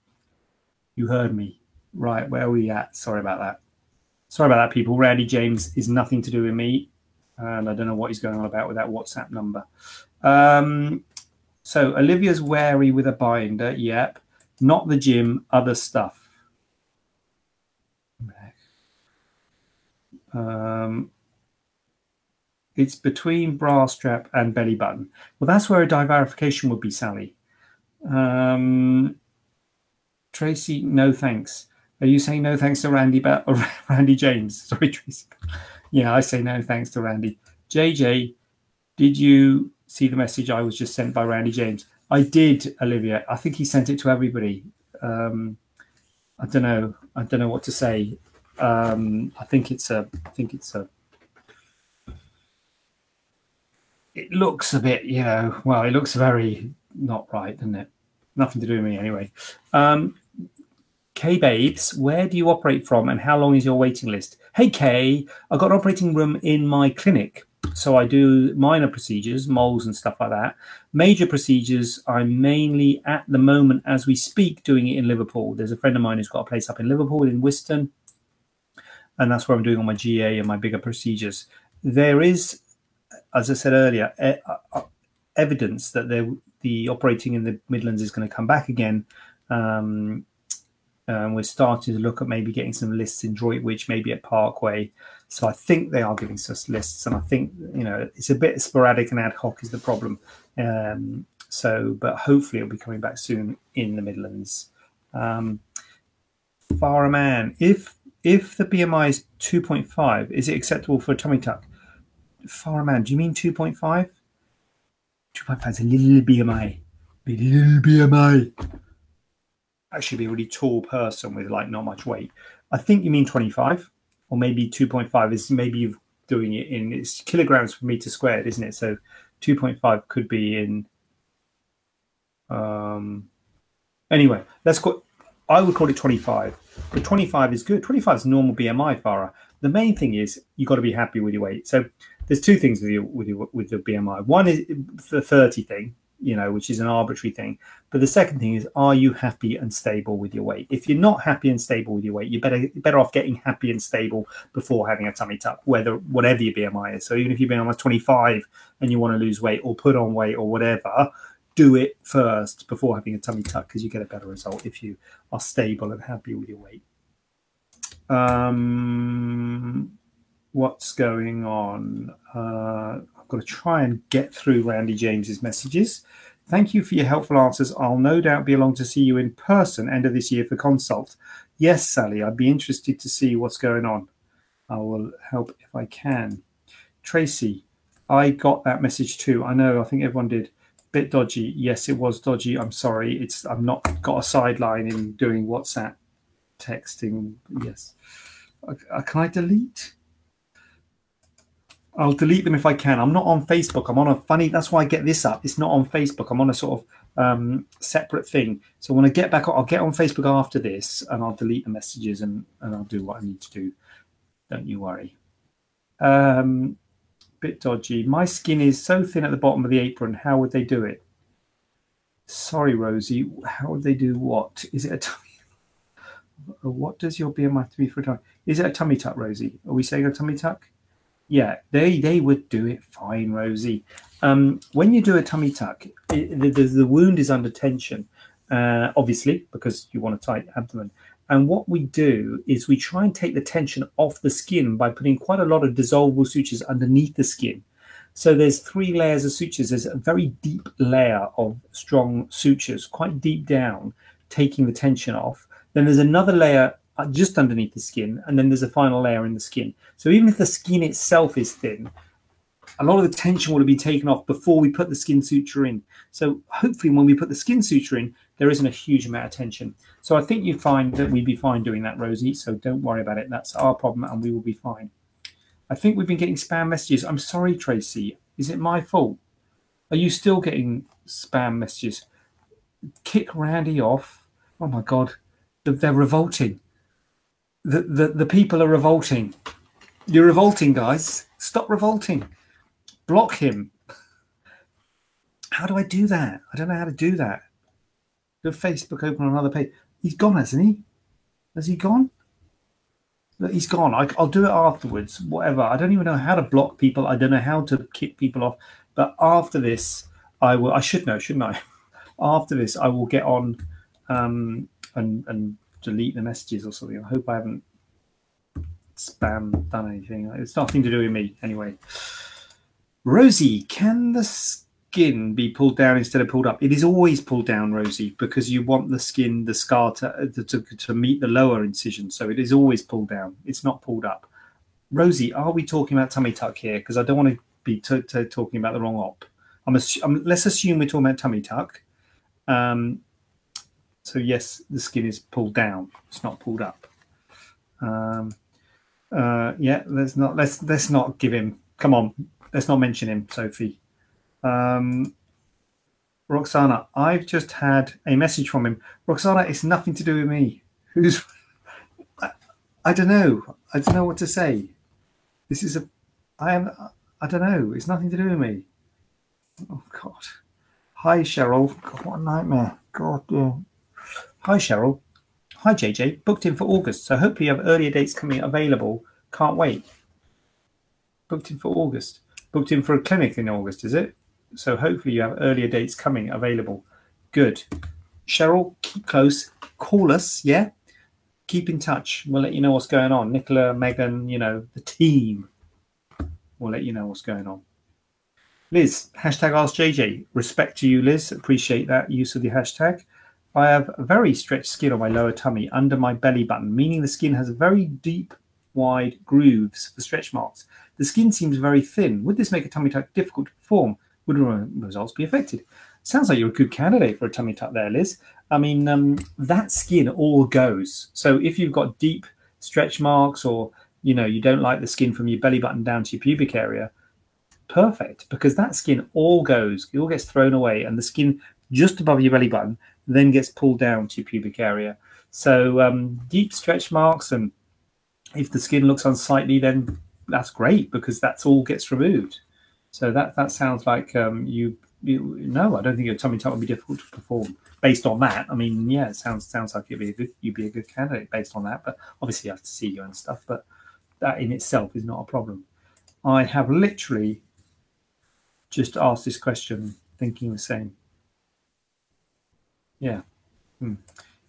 You heard me. Right, where are we at? Sorry about that. Sorry about that, people. Randy James is nothing to do with me. And I don't know what he's going on about with that WhatsApp number. Um, so Olivia's wary with a binder. Yep. Not the gym, other stuff. Um, it's between bra strap and belly button. Well, that's where a divarication would be, Sally. Um, Tracy, no thanks. Are you saying no thanks to Randy ba- or Randy James? Sorry, Tracy. Yeah, I say no thanks to Randy. JJ, did you see the message I was just sent by Randy James? I did, Olivia. I think he sent it to everybody. um, I don't know. I don't know what to say. Um, I think it's a. I think it's a. It looks a bit, you know. Well, it looks very not right, doesn't it? Nothing to do with me anyway. Um, K Babes, where do you operate from and how long is your waiting list? Hey Kay, I've got an operating room in my clinic. So I do minor procedures, moles and stuff like that. Major procedures, I'm mainly at the moment as we speak doing it in Liverpool. There's a friend of mine who's got a place up in Liverpool in Whiston, and that's where I'm doing all my GA and my bigger procedures. There is, as I said earlier, e- uh, uh, evidence that the operating in the Midlands is going to come back again. Um, um, we're starting to look at maybe getting some lists in Droitwich, maybe at Parkway. So I think they are giving us lists, and I think you know it's a bit sporadic and ad hoc is the problem. Um, so, but hopefully it'll be coming back soon in the Midlands. Um, man, if if the BMI is two point five, is it acceptable for a tummy tuck? Man, do you mean two point five? Two point five is a little BMI, a little BMI actually be a really tall person with like not much weight. I think you mean 25 or maybe 2.5 is maybe you're doing it in it's kilograms per meter squared, isn't it? So 2.5 could be in. Um, anyway, let's call. I would call it 25. But 25 is good. 25 is normal BMI, Farah. The main thing is you got to be happy with your weight. So there's two things with your with your with the BMI. One is the 30 thing you know, which is an arbitrary thing. But the second thing is, are you happy and stable with your weight? If you're not happy and stable with your weight, you're better better off getting happy and stable before having a tummy tuck, whether whatever your BMI is. So even if your BMI is 25 and you want to lose weight or put on weight or whatever, do it first before having a tummy tuck because you get a better result if you are stable and happy with your weight. Um, what's going on? Uh, I've got to try and get through Randy James's messages. Thank you for your helpful answers. I'll no doubt be along to see you in person end of this year for consult. Yes, Sally, I'd be interested to see what's going on. I will help if I can. Tracy, I got that message too. I know, I think everyone did. Bit dodgy. Yes, it was dodgy. I'm sorry. It's I've not got a sideline in doing WhatsApp texting. Yes. Uh, can I delete? I'll delete them if I can. I'm not on Facebook. I'm on a funny. That's why I get this up. It's not on Facebook. I'm on a sort of um, separate thing. So when I get back, I'll get on Facebook after this, and I'll delete the messages and and I'll do what I need to do. Don't you worry. Um, bit dodgy. My skin is so thin at the bottom of the apron. How would they do it? Sorry, Rosie. How would they do what? Is it a tummy? What does your BMI be for a tummy? Is it a tummy tuck, Rosie? Are we saying a tummy tuck? Yeah, they they would do it fine, Rosie. Um, when you do a tummy tuck, it, the, the, the wound is under tension, uh, obviously because you want a tight abdomen. And what we do is we try and take the tension off the skin by putting quite a lot of dissolvable sutures underneath the skin. So there's three layers of sutures. There's a very deep layer of strong sutures, quite deep down, taking the tension off. Then there's another layer Uh, just underneath the skin, and then there's a final layer in the skin. So even if the skin itself is thin, a lot of the tension will be taken off before we put the skin suture in. So hopefully, when we put the skin suture in, there isn't a huge amount of tension. So I think you'd find that we'd be fine doing that, Rosie. So don't worry about it. That's our problem, and we will be fine. I think we've been getting spam messages. I'm sorry, Tracy. Is it my fault? Are you still getting spam messages? Kick Randy off. Oh my God. They're revolting the, the, the people are revolting. You're revolting, guys. Stop revolting. Block him. How do I do that? I don't know how to do that. Do Facebook open on another page. He's gone, hasn't he? Has he gone? Look, he's gone. I, will do it afterwards. Whatever. I don't even know how to block people. I don't know how to kick people off. But after this, I will. I should know, shouldn't I? after this, I will get on um, and and delete the messages or something. I hope I haven't spam done anything. It's nothing to do with me anyway. Rosie, can the skin be pulled down instead of pulled up? It is always pulled down, Rosie, because you want the skin, the scar to, to, to meet the lower incision. So it is always pulled down. It's not pulled up. Rosie, are we talking about tummy tuck here? Because I don't want to be t- t- talking about the wrong op. I'm, assu- I'm let's assume we're talking about tummy tuck. Um, So yes, the skin is pulled down. It's not pulled up. Um, uh, yeah, let's not let's let's not give him. Come on, let's not mention him, Sophie. Um, Roxana, I've just had a message from him. Roxana, it's nothing to do with me. Who's? I, I don't know. I don't know what to say. This is a. I am. I don't know. It's nothing to do with me. Oh God. Hi Cheryl. God, what a nightmare. God. Yeah. Hi Cheryl. Hi JJ. Booked in for August, so hopefully you have earlier dates coming available. Can't wait. Booked in for August. Booked in for a clinic in August, is it? So hopefully you have earlier dates coming available. Good. Cheryl, keep close. Call us, yeah? Keep in touch. We'll let you know what's going on. Nicola, Megan, you know, the team will let you know what's going on. Liz, hashtag ask JJ. Respect to you, Liz. Appreciate that use of the hashtag. I have very stretched skin on my lower tummy under my belly button, meaning the skin has very deep, wide grooves for stretch marks. The skin seems very thin. Would this make a tummy tuck difficult to perform? Would results be affected? Sounds like you're a good candidate for a tummy tuck there, Liz. I mean, um, that skin all goes. So if you've got deep stretch marks or you know you don't like the skin from your belly button down to your pubic area, perfect because that skin all goes, it all gets thrown away, and the skin just above your belly button then gets pulled down to your pubic area. So um, deep stretch marks, and if the skin looks unsightly, then that's great because that's all gets removed. So that that sounds like um, you, you. No, I don't think your tummy tuck would be difficult to perform based on that. I mean, yeah, it sounds sounds like you'd be a good you'd be a good candidate based on that. But obviously, you have to see you and stuff. But that in itself is not a problem. I have literally just asked this question, thinking the same. Yeah. Hmm.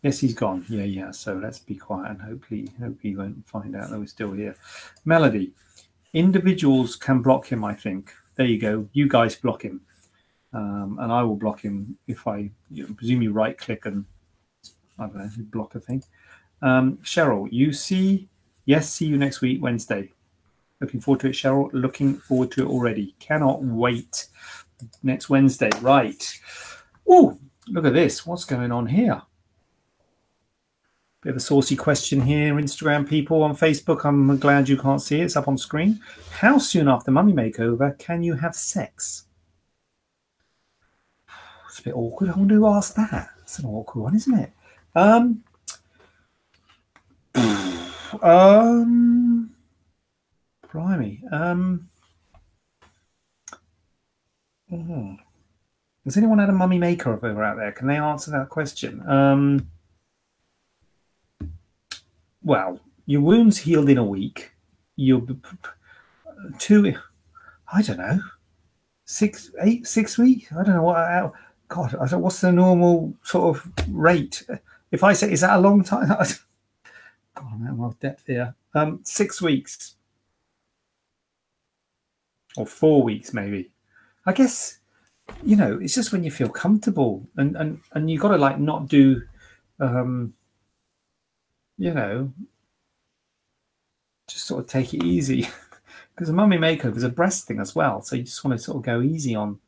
Yes, he's gone. Yeah, yeah. So let's be quiet and hopefully, hopefully, he won't find out that we're still here. Melody, individuals can block him. I think. There you go. You guys block him, um, and I will block him if I you know, presume you right click and I don't know block a thing. Um, Cheryl, you see. Yes, see you next week, Wednesday. Looking forward to it, Cheryl. Looking forward to it already. Cannot wait. Next Wednesday, right? Oh, look at this. What's going on here? Bit of a saucy question here, Instagram people on Facebook. I'm glad you can't see it. It's up on screen. How soon after mummy makeover can you have sex? It's a bit awkward. I wonder who asked that. It's an awkward one, isn't it? Um, um, blimey. Um, oh. Has anyone had a mummy makeover out there? Can they answer that question? Um, well, your wounds healed in a week. You're two, I don't know, six, eight, six weeks. I don't know what. How, God, I don't. What's the normal sort of rate? If I say, is that a long time? God, I'm out of depth here. Um, six weeks or four weeks, maybe. I guess you know it's just when you feel comfortable and and and you got to like not do um you know just sort of take it easy. Because a mummy makeover is a breast thing as well so you just want to sort of go easy on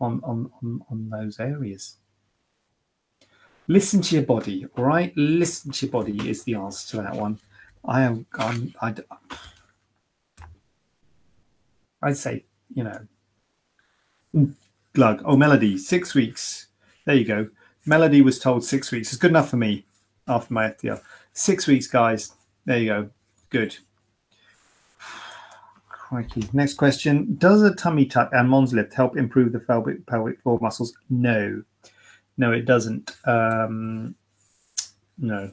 on on on, on those areas. Listen to your body all right? Listen to your body is the answer to that one. I am I'm, I, i'd say you know glug oh melody six weeks there you go melody was told six weeks it's good enough for me after my ftl Six weeks, guys. There you go. Good. Crikey. Next question. Does a tummy tuck and Mons lift help improve the pelvic, pelvic floor muscles? No. No, it doesn't. Um, no.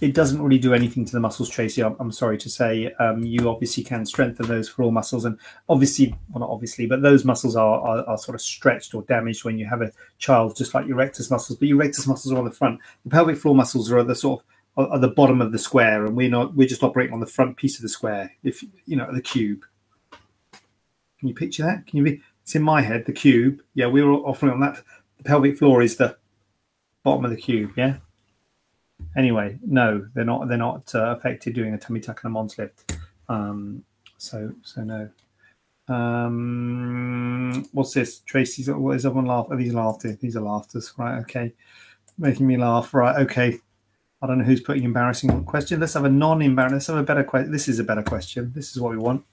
It doesn't really do anything to the muscles, Tracy. I'm, I'm sorry to say. Um, you obviously can strengthen those floor muscles, and obviously, well, not obviously, but those muscles are, are, are sort of stretched or damaged when you have a child, just like your rectus muscles. But your rectus muscles are on the front. The pelvic floor muscles are at the sort of at the bottom of the square, and we're not we're just operating on the front piece of the square. If you know the cube, can you picture that? Can you be? It's in my head the cube. Yeah, we were offering on that. The pelvic floor is the bottom of the cube. Yeah. Anyway, no, they're not. They're not uh, affected doing a tummy tuck and a Mons lift. Um, so so no. Um, what's this? Tracy's. What is everyone laugh? Are these laughter? These are laughters, right? Okay. making me laugh. Right, okay. I don't know who's putting embarrassing question. Let's have a non-embarrassing. Let's have a better question. This is a better question. This is what we want.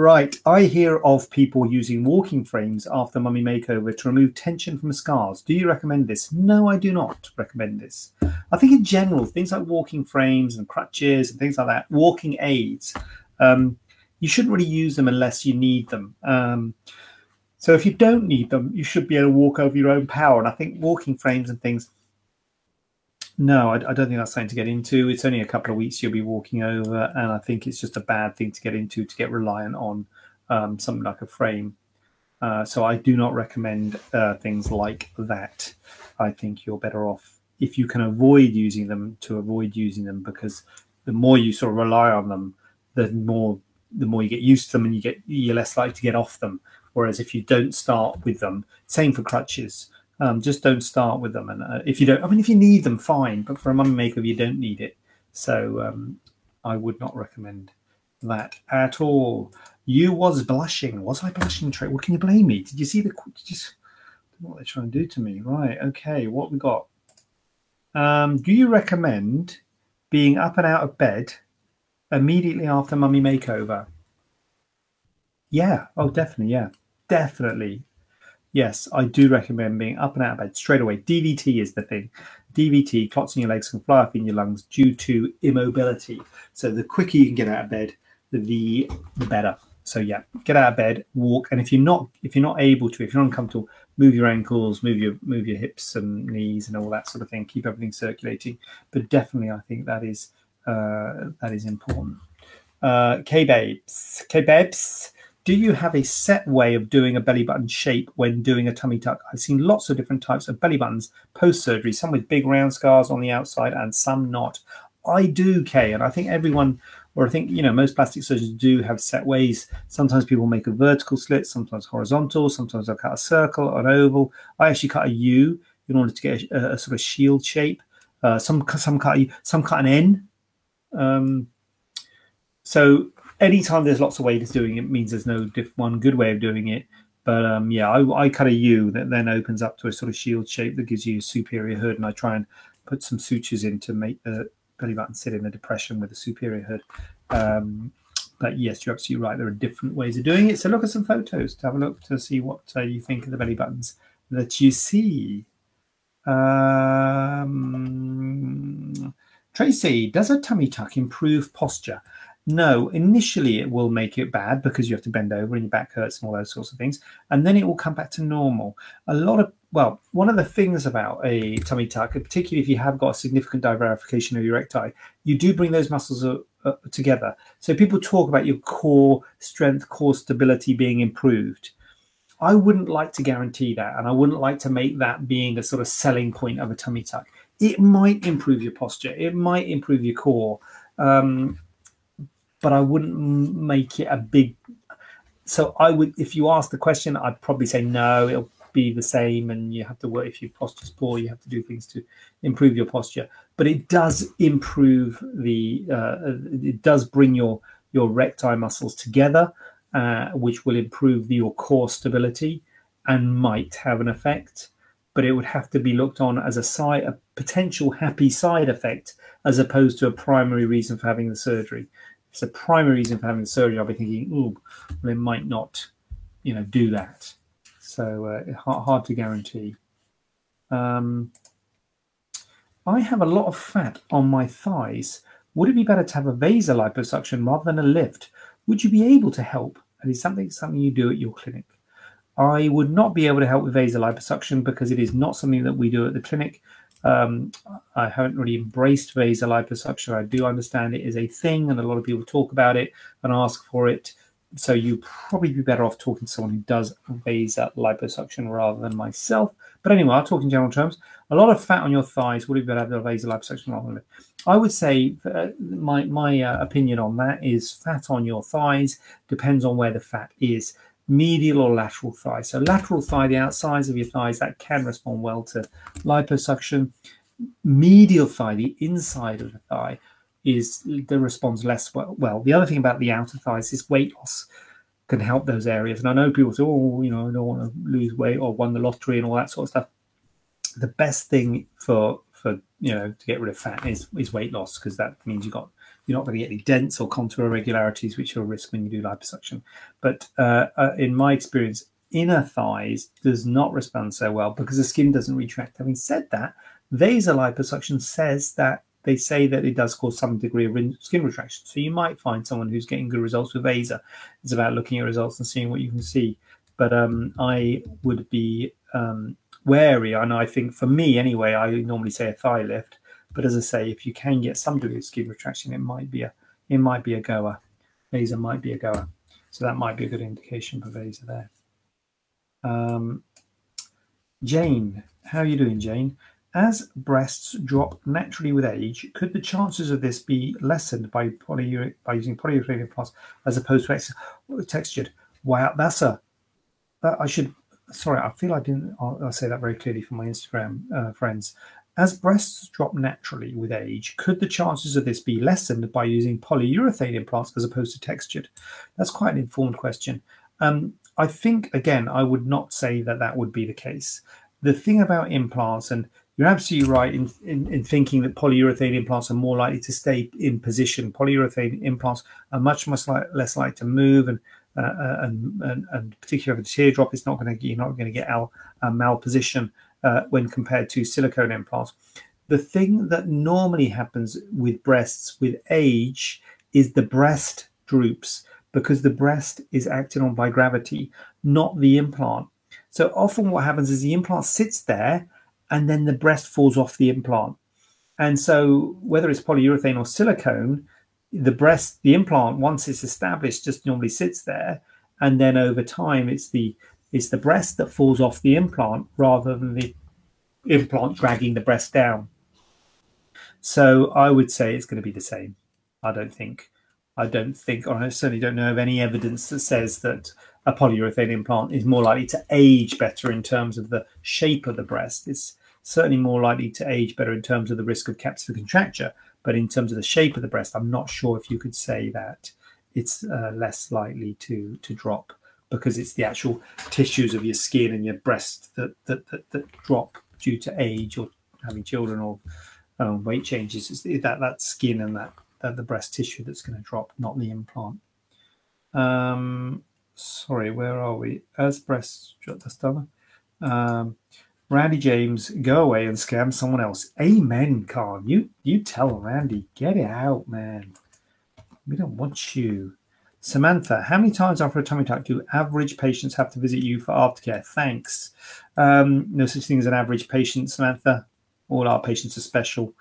Right, I hear of people using walking frames after mummy makeover to remove tension from scars. Do you recommend this? No, I do not recommend this. I think in general, things like walking frames and crutches and things like that, walking aids, um, you shouldn't really use them unless you need them. Um, so if you don't need them, you should be able to walk over your own power. And I think walking frames and things, no, I, I, don't think that's something to get into. It's only a couple of weeks you'll be walking over, and I think it's just a bad thing to get into to get reliant on um, something like a frame. Uh, so I do not recommend uh, things like that. I think you're better off if you can avoid using them to avoid using them because the more you sort of rely on them, the more the more you get used to them and you get you're less likely to get off them. Whereas if you don't start with them, same for crutches. Um, just don't start with them. And uh, if you don't, I mean, if you need them, fine. But for a mummy makeover, you don't need it. So um, I would not recommend that at all. You was blushing. Was I blushing, Trey? Well, can you blame me? Did you see the? You, what they're trying to do to me? Right. Okay. What we got? Um, do you recommend being up and out of bed immediately after mummy makeover? Yeah. Oh, definitely. Yeah. Definitely. Yes, I do recommend being up and out of bed straight away. DVT is the thing. DVT, clots in your legs can fly up in your lungs due to immobility. So the quicker you can get out of bed, the the better. So yeah, get out of bed, walk, and if you're not if you're not able to, if you're uncomfortable, move your ankles, move your move your hips and knees and all that sort of thing. Keep everything circulating. But definitely, I think that is uh, that is important. Uh, K babes, K babes do you have a set way of doing a belly button shape when doing a tummy tuck? I've seen lots of different types of belly buttons post surgery, some with big round scars on the outside and some not. I do, Kay, and I think everyone, or I think, you know, most plastic surgeons do have set ways. Sometimes people make a vertical slit, sometimes horizontal, sometimes they'll cut a circle, or an oval. I actually cut a U in order to get a, a sort of shield shape. Uh, some some cut some cut an N. Um, so anytime there's lots of ways of doing it means there's no diff- one good way of doing it. But um, yeah, I, I, cut a U that then opens up to a sort of shield shape that gives you a superior hood, and I try and put some sutures in to make the belly button sit in the depression with a superior hood. Um, but yes, you're absolutely right. There are different ways of doing it. So look at some photos to have a look to see what uh, you think of the belly buttons that you see. Um, Tracy, does a tummy tuck improve posture? No, initially it will make it bad because you have to bend over and your back hurts and all those sorts of things. And then it will come back to normal. A lot of, well, one of the things about a tummy tuck, particularly if you have got a significant divarication of your recti, you do bring those muscles uh, uh, together. So people talk about your core strength, core stability being improved. I wouldn't like to guarantee that. And I wouldn't like to make that being a sort of selling point of a tummy tuck. It might improve your posture, it might improve your core. Um, but I wouldn't make it a big. So I would, if you ask the question, I'd probably say no. It'll be the same, and you have to work. If your posture's poor, you have to do things to improve your posture. But it does improve the. Uh, it does bring your your recti muscles together, uh, which will improve your core stability and might have an effect. But it would have to be looked on as a side, a potential happy side effect, as opposed to a primary reason for having the surgery it's a primary reason for having surgery, I'll be thinking, oh, it might not, you know, do that. So uh, hard, hard to guarantee. Um, I have a lot of fat on my thighs. Would it be better to have a VASER liposuction rather than a lift? Would you be able to help? And is something something you do at your clinic? I would not be able to help with VASER liposuction because it is not something that we do at the clinic. Um, I haven't really embraced VASER liposuction. I do understand it is a thing, and a lot of people talk about it and ask for it. So you probably be better off talking to someone who does VASER liposuction rather than myself. But anyway, I'll talk in general terms. A lot of fat on your thighs would be better have a vaser liposuction rather than I would say uh, my my uh, opinion on that is fat on your thighs depends on where the fat is medial or lateral thigh. So lateral thigh, the outsides of your thighs, that can respond well to liposuction. Medial thigh, the inside of the thigh, is the responds less well. Well, the other thing about the outer thighs is weight loss can help those areas. And I know people say, oh, you know, I don't want to lose weight or won the lottery and all that sort of stuff. the best thing for for you know to get rid of fat is is weight loss because that means you've got you're not going to get any dents or contour irregularities, which a risk when you do liposuction. But uh, uh, in my experience, inner thighs does not respond so well because the skin doesn't retract. Having said that, VASER liposuction says that they say that it does cause some degree of skin retraction. So you might find someone who's getting good results with VASER. It's about looking at results and seeing what you can see. But um, I would be um, wary, and I think for me anyway, I normally say a thigh lift. But as I say, if you can get some degree of skin retraction, it might be a it might be a goer. VASER might be a goer. So that might be a good indication for VASER there. Um, Jane, how are you doing, Jane? As breasts drop naturally with age, could the chances of this be lessened by polyuric by using polyurethane implants as opposed to ex- textured? Wow, that's a that I should. Sorry, I feel I didn't. I'll, I'll say that very clearly for my Instagram uh, friends. As breasts drop naturally with age, could the chances of this be lessened by using polyurethane implants as opposed to textured? That's quite an informed question. Um, I think again, I would not say that that would be the case. The thing about implants, and you're absolutely right in, in, in, thinking that polyurethane implants are more likely to stay in position. Polyurethane implants are much, much less likely to move, and uh, uh, and, and, and particularly the teardrop, it's not going to you're not going to get al, uh, malposition uh, when compared to silicone implants. The thing that normally happens with breasts with age is the breast droops because the breast is acted on by gravity, not the implant. So often what happens is the implant sits there and then the breast falls off the implant. And so, whether it's polyurethane or silicone, the breast, the implant, once it's established, just normally sits there, and then over time, it's the it's the breast that falls off the implant rather than the implant dragging the breast down. So I would say it's going to be the same. I don't think, I don't think, or I certainly don't know of any evidence that says that a polyurethane implant is more likely to age better in terms of the shape of the breast. It's certainly more likely to age better in terms of the risk of capsular contracture. But in terms of the shape of the breast, I'm not sure if you could say that it's uh, less likely to to drop because it's the actual tissues of your skin and your breast that that, that, that drop due to age or having children or um, weight changes. It's that that skin and that, that the breast tissue that's going to drop, not the implant. Um, sorry, where are we? As breast drop the. Um, Randy James, go away and scam someone else. Amen, Khan. You you tell Randy, get it out, man. We don't want you. Samantha, how many times after a tummy tuck do average patients have to visit you for aftercare? Thanks. Um, no such thing as an average patient, Samantha. All our patients are special.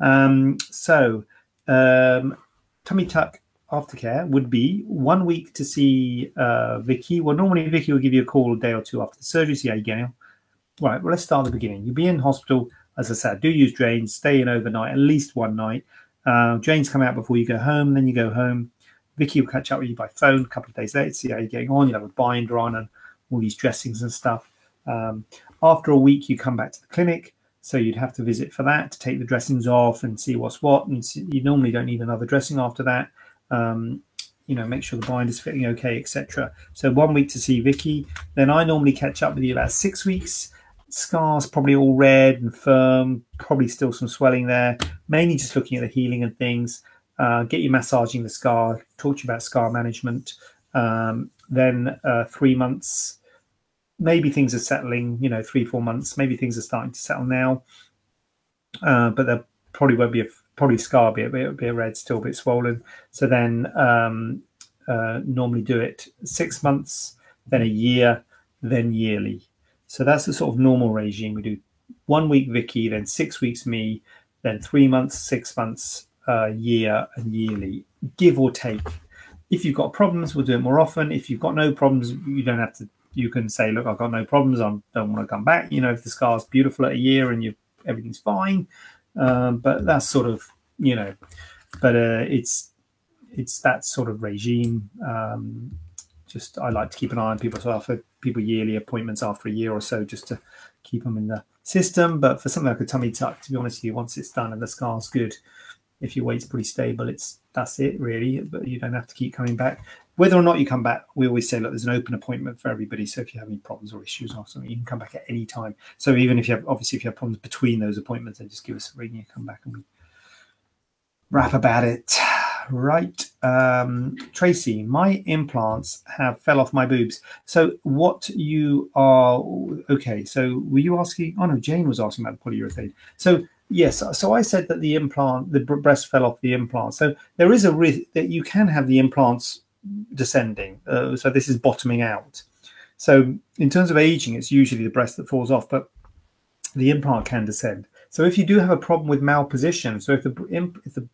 Um, so, um, tummy tuck aftercare would be one week to see uh, Vicky. Well, normally Vicky will give you a call a day or two after the surgery, see you're Right, well, let's start at the beginning. You'll be in hospital, as I said, do use drains, stay in overnight, at least one night. Uh, drains come out before you go home, then you go home. Vicky will catch up with you by phone a couple of days later, see how you're getting on. You'll have a binder on and all these dressings and stuff. Um, after a week, you come back to the clinic. So you'd have to visit for that to take the dressings off and see what's what. And you normally don't need another dressing after that. Um, you know, make sure the bind is fitting okay, etc. So one week to see Vicky. Then I normally catch up with you about six weeks scars probably all red and firm, probably still some swelling there. Mainly just looking at the healing and things. Uh, get you massaging the scar, talk to you about scar management. Um, then uh, three months, maybe things are settling, you know, three, four months, maybe things are starting to settle now. Uh, but there probably won't be a probably scar be a be a red, still a bit swollen. So then um, uh, normally do it six months, then a year, then yearly. So that's the sort of normal regime. We do one week Vicky, then six weeks me, then three months, six months, uh, year, and yearly, give or take. If you've got problems, we'll do it more often. If you've got no problems, you don't have to. You can say, "Look, I've got no problems. I don't want to come back." You know, if the scar's beautiful at a year and you everything's fine, um, but that's sort of you know, but uh, it's it's that sort of regime. Um, just I like to keep an eye on people. So offer people yearly appointments after a year or so just to keep them in the system. But for something like a tummy tuck, to be honest with you, once it's done and the scar's good, if your weight's pretty stable, it's that's it really. But you don't have to keep coming back. Whether or not you come back, we always say, look, there's an open appointment for everybody. So if you have any problems or issues or something, you can come back at any time. So even if you have, obviously, if you have problems between those appointments, then just give us a ring. And you come back and we rap about it. Right, um, Tracy, my implants have fell off my boobs. So what you are okay? So were you asking? Oh no, Jane was asking about the polyurethane. So yes, so I said that the implant, the breast fell off the implant. So there is a risk that you can have the implants descending. Uh, so this is bottoming out. So in terms of aging, it's usually the breast that falls off, but the implant can descend. So if you do have a problem with malposition, so if the if the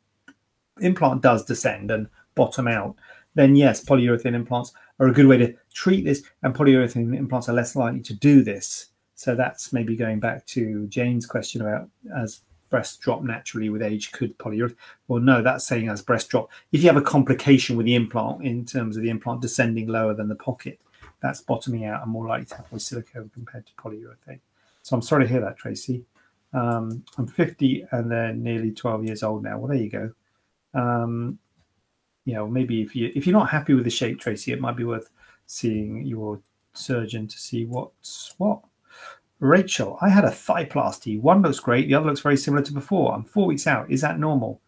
implant does descend and bottom out, then yes, polyurethane implants are a good way to treat this, and polyurethane implants are less likely to do this. So that's maybe going back to Jane's question about as breasts drop naturally with age, could polyurethane? Well, no, that's saying as breast drop. If you have a complication with the implant in terms of the implant descending lower than the pocket, that's bottoming out and more likely to have silicone compared to polyurethane. So I'm sorry to hear that, Tracy. Um, I'm 50 and they're nearly 12 years old now. Well, there you go um, you know, maybe if you if you're not happy with the shape, Tracy, it might be worth seeing your surgeon to see what's what. Rachel, I had a thigh-plasty. One looks great, the other looks very similar to before. I'm four weeks out. Is that normal?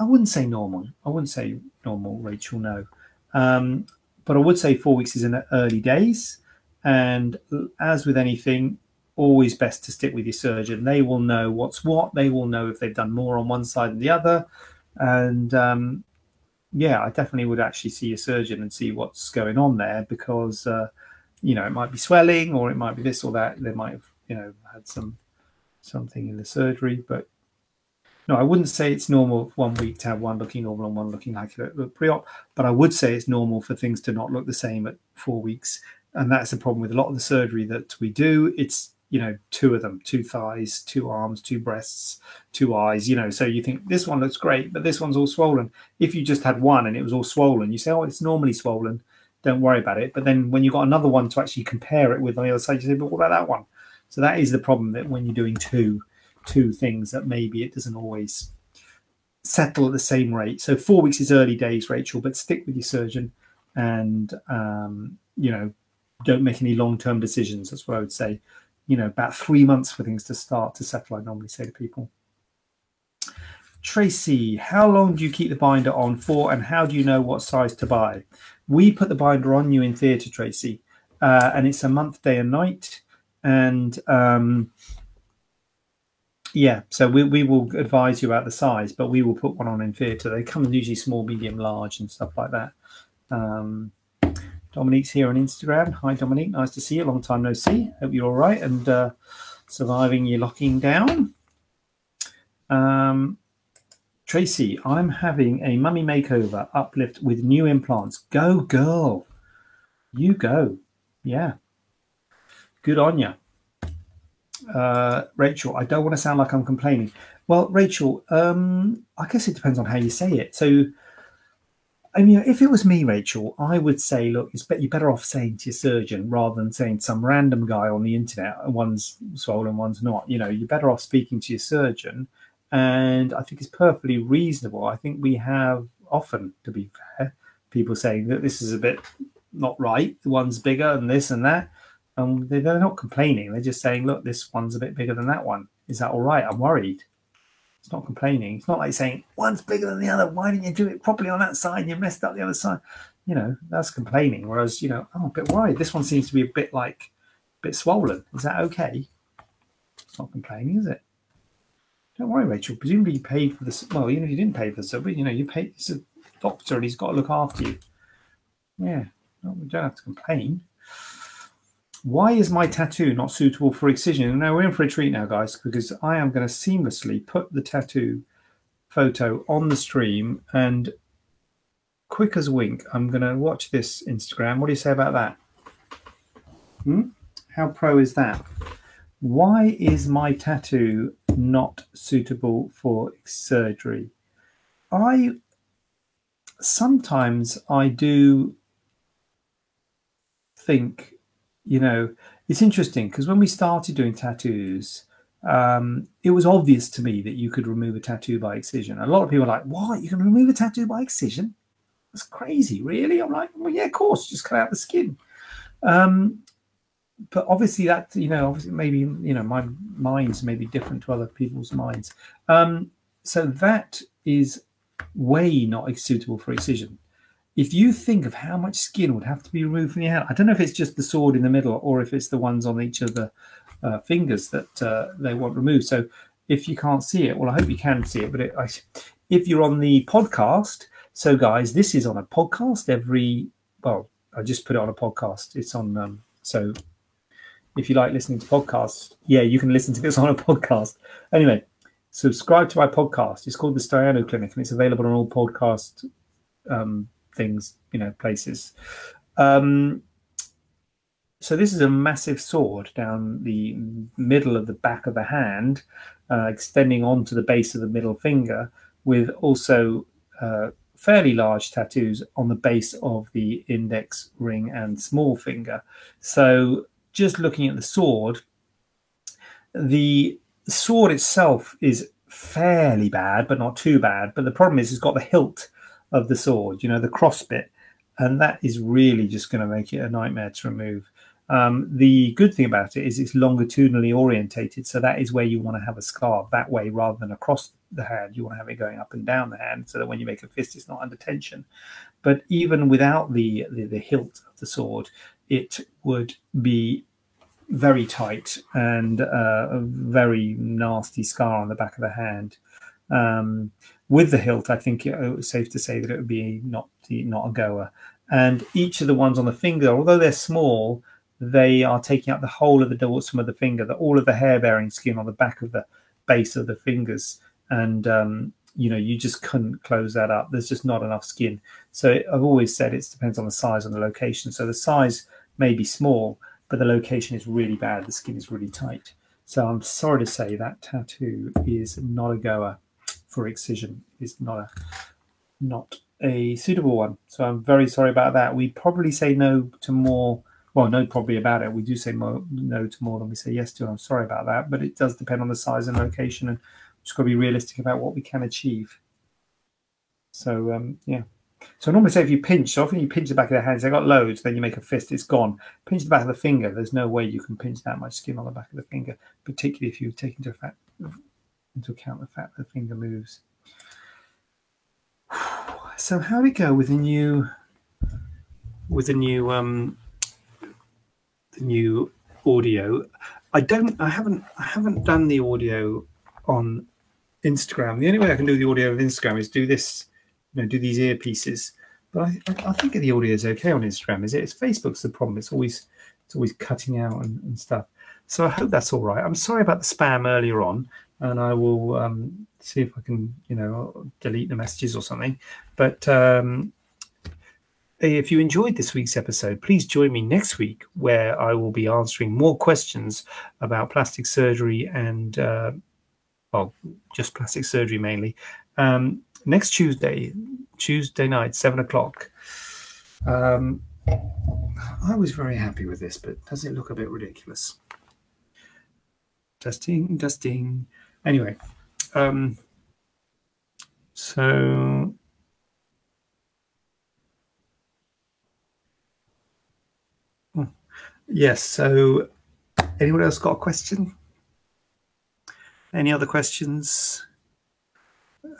I wouldn't say normal. I wouldn't say normal, Rachel. No, um, but I would say four weeks is in the early days. And as with anything, always best to stick with your surgeon. They will know what's what. They will know if they've done more on one side than the other. And um, yeah, I definitely would actually see a surgeon and see what's going on there because uh, you know it might be swelling or it might be this or that. They might have you know had some something in the surgery, but no, I wouldn't say it's normal one week to have one looking normal and one looking like a pre-op, but I would say it's normal for things to not look the same at four weeks, and that's the problem with a lot of the surgery that we do. It's you know, two of them, two thighs, two arms, two breasts, two eyes, you know. So you think this one looks great, but this one's all swollen. If you just had one and it was all swollen, you say, oh, it's normally swollen. Don't worry about it. But then when you've got another one to actually compare it with on the other side, you say, but what about that one? So that is the problem that when you're doing two, two things that maybe it doesn't always settle at the same rate. So four weeks is early days, Rachel, but stick with your surgeon and, um, you know, don't make any long-term decisions. That's what I would say you know, about three months for things to start to settle, I normally say to people. Tracy, how long do you keep the binder on for and how do you know what size to buy? We put the binder on you in theatre, Tracy, uh, and it's a month, day, and night. And um, yeah, so we, we will advise you about the size, but we will put one on in theatre. They come usually small, medium, large, and stuff like that. Um, Dominique's here on Instagram. Hi, Dominique. Nice to see you. Long time no see. Hope you're all right and uh, surviving your locking down. Um, Tracy, I'm having a mummy makeover uplift with new implants. Go, girl. You go. Yeah. Good on you. Uh, Rachel, I don't want to sound like I'm complaining. Well, Rachel, um, I guess it depends on how you say it. So, I mean, if it was me, Rachel, I would say, look, you're better off saying to your surgeon rather than saying to some random guy on the internet, one's swollen, one's not. You know, you're better off speaking to your surgeon. And I think it's perfectly reasonable. I think we have often, to be fair, people saying that this is a bit not right. The one's bigger and this and that. And they're not complaining. They're just saying, look, this one's a bit bigger than that one. Is that all right? I'm worried. It's not complaining. It's not like saying one's bigger than the other. Why didn't you do it properly on that side? You messed up the other side. You know, that's complaining. Whereas, you know, I'm a bit worried. This one seems to be a bit like a bit swollen. Is that okay? It's not complaining, is it? Don't worry, Rachel. Presumably you paid for this. Well, even if you didn't pay for the but you know, you paid. It's a doctor and he's got to look after you. Yeah, no, we don't have to complain. Why is my tattoo not suitable for excision? Now we're in for a treat now, guys, because I am going to seamlessly put the tattoo photo on the stream and quick as wink, I'm going to watch this Instagram. What do you say about that? Hmm? How pro is that? Why is my tattoo not suitable for surgery? I sometimes I do think you know, it's interesting because when we started doing tattoos, um, it was obvious to me that you could remove a tattoo by excision. A lot of people are like, "What? You can remove a tattoo by excision? That's crazy, really?" I'm like, "Well, yeah, of course, just cut out the skin." Um, but obviously, that you know, obviously, maybe you know, my mind's maybe different to other people's minds. Um, so that is way not suitable for excision. If you think of how much skin would have to be removed from your hand, I don't know if it's just the sword in the middle or if it's the ones on each of the uh, fingers that uh, they want removed. So if you can't see it, well, I hope you can see it. But it, I, if you're on the podcast, so guys, this is on a podcast every. Well, I just put it on a podcast. It's on. Um, so if you like listening to podcasts, yeah, you can listen to this on a podcast. Anyway, subscribe to my podcast. It's called the Staiano Clinic, and it's available on all podcast um, things, you know, places. Um, so this is a massive sword down the middle of the back of the hand, uh, extending onto the base of the middle finger, with also uh, fairly large tattoos on the base of the index ring and small finger. So just looking at the sword, the sword itself is fairly bad, but not too bad. But the problem is, it's got the hilt of the sword, you know, the cross bit, and that is really just going to make it a nightmare to remove. Um, the good thing about it is it's longitudinally orientated, so that is where you want to have a scar that way rather than across the hand. You want to have it going up and down the hand, so that when you make a fist, it's not under tension. But even without the the, the hilt of the sword, it would be very tight and uh, a very nasty scar on the back of the hand. Um, with the hilt, I think it, it was safe to say that it would be not not a goer. And each of the ones on the finger, although they're small, they are taking up the whole of the dorsum of the finger, the, all of the hair bearing skin on the back of the base of the fingers. And, um, you know, you just couldn't close that up. There's just not enough skin. So I've always said it depends on the size and the location. So the size may be small, but the location is really bad. The skin is really tight. So I'm sorry to say that tattoo is not a goer for excision. It's not a not a suitable one. So I'm very sorry about that. We probably say no to more well, no, probably about it. We do say more, no to more than we say yes to. I'm sorry about that, but it does depend on the size and location, and just got to be realistic about what we can achieve. So um, yeah. So normally say if you pinch, so often you pinch the back of their hands, they got loads, then you make a fist, it's gone. Pinch the back of the finger, there's no way you can pinch that much skin on the back of the finger, particularly if you take into, fact, into account the fact that the finger moves. So how did it go with the new with the new um the new audio. I don't. I haven't. I haven't done the audio on Instagram. The only way I can do the audio of Instagram is do this. You know, do these earpieces. But I, I think the audio is okay on Instagram. Is it? It's Facebook's the problem. It's always it's always cutting out and, and stuff. So I hope that's all right. I'm sorry about the spam earlier on, and I will um, see if I can, you know, delete the messages or something. But um, if you enjoyed this week's episode, please join me next week where I will be answering more questions about plastic surgery and, uh, well, just plastic surgery mainly. Um, next Tuesday, Tuesday night, seven o'clock. Um, I was very happy with this, but does it look a bit ridiculous? Testing, testing. Anyway, um, so Yes. So, anyone else got a question? Any other questions?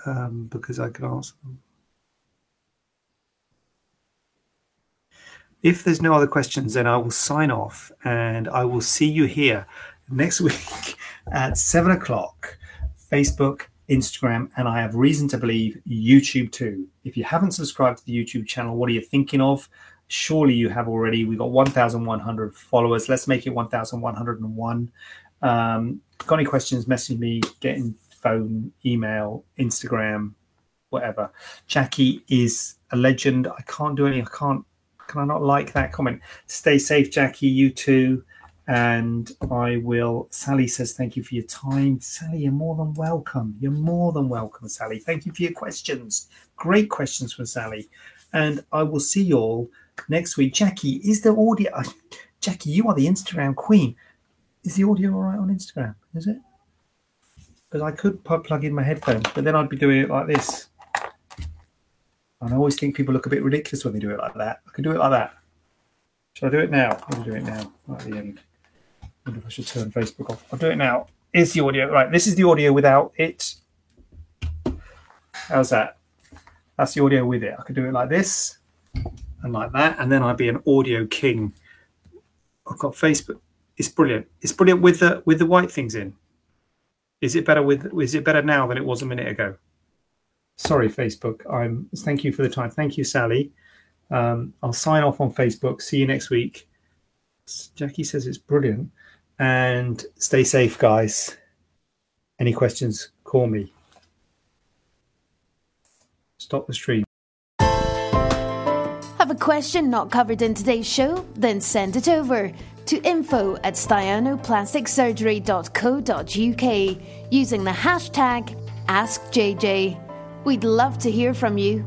Um, because I can answer them. If there's no other questions, then I will sign off and I will see you here next week at seven o'clock. Facebook, Instagram, and I have reason to believe YouTube too. If you haven't subscribed to the YouTube channel, what are you thinking of? Surely you have already. We've got 1,100 followers. Let's make it 1,101. Um, got any questions? Message me. Get in phone, email, Instagram, whatever. Jackie is a legend. I can't do any. I can't. Can I not like that comment? Stay safe, Jackie. You too. And I will. Sally says, Thank you for your time. Sally, you're more than welcome. You're more than welcome, Sally. Thank you for your questions. Great questions from Sally. And I will see you all next week. Jackie, is the audio? Jackie, you are the Instagram queen. Is the audio all right on Instagram? Is it? Because I could plug in my headphones, but then I'd be doing it like this. And I always think people look a bit ridiculous when they do it like that. I could do it like that. Should I do it now? I'll do it now. Right at the end. I wonder if I should turn Facebook off. I'll do it now. Here's the audio. Right, this is the audio without it. How's that? That's the audio with it. I could do it like this and like that, and then I'd be an audio king. I've got Facebook. It's brilliant. It's brilliant with the with the white things in. Is it better with? Is it better now than it was a minute ago? Sorry, Facebook. I'm. Thank you for the time. Thank you, Sally. Um, I'll sign off on Facebook. See you next week. Jackie says it's brilliant, and stay safe, guys. Any questions? Call me. Stop the stream. Have a question not covered in today's show? Then send it over to info at staianoplasticsurgery.co.uk using the hashtag AskJJ. We'd love to hear from you.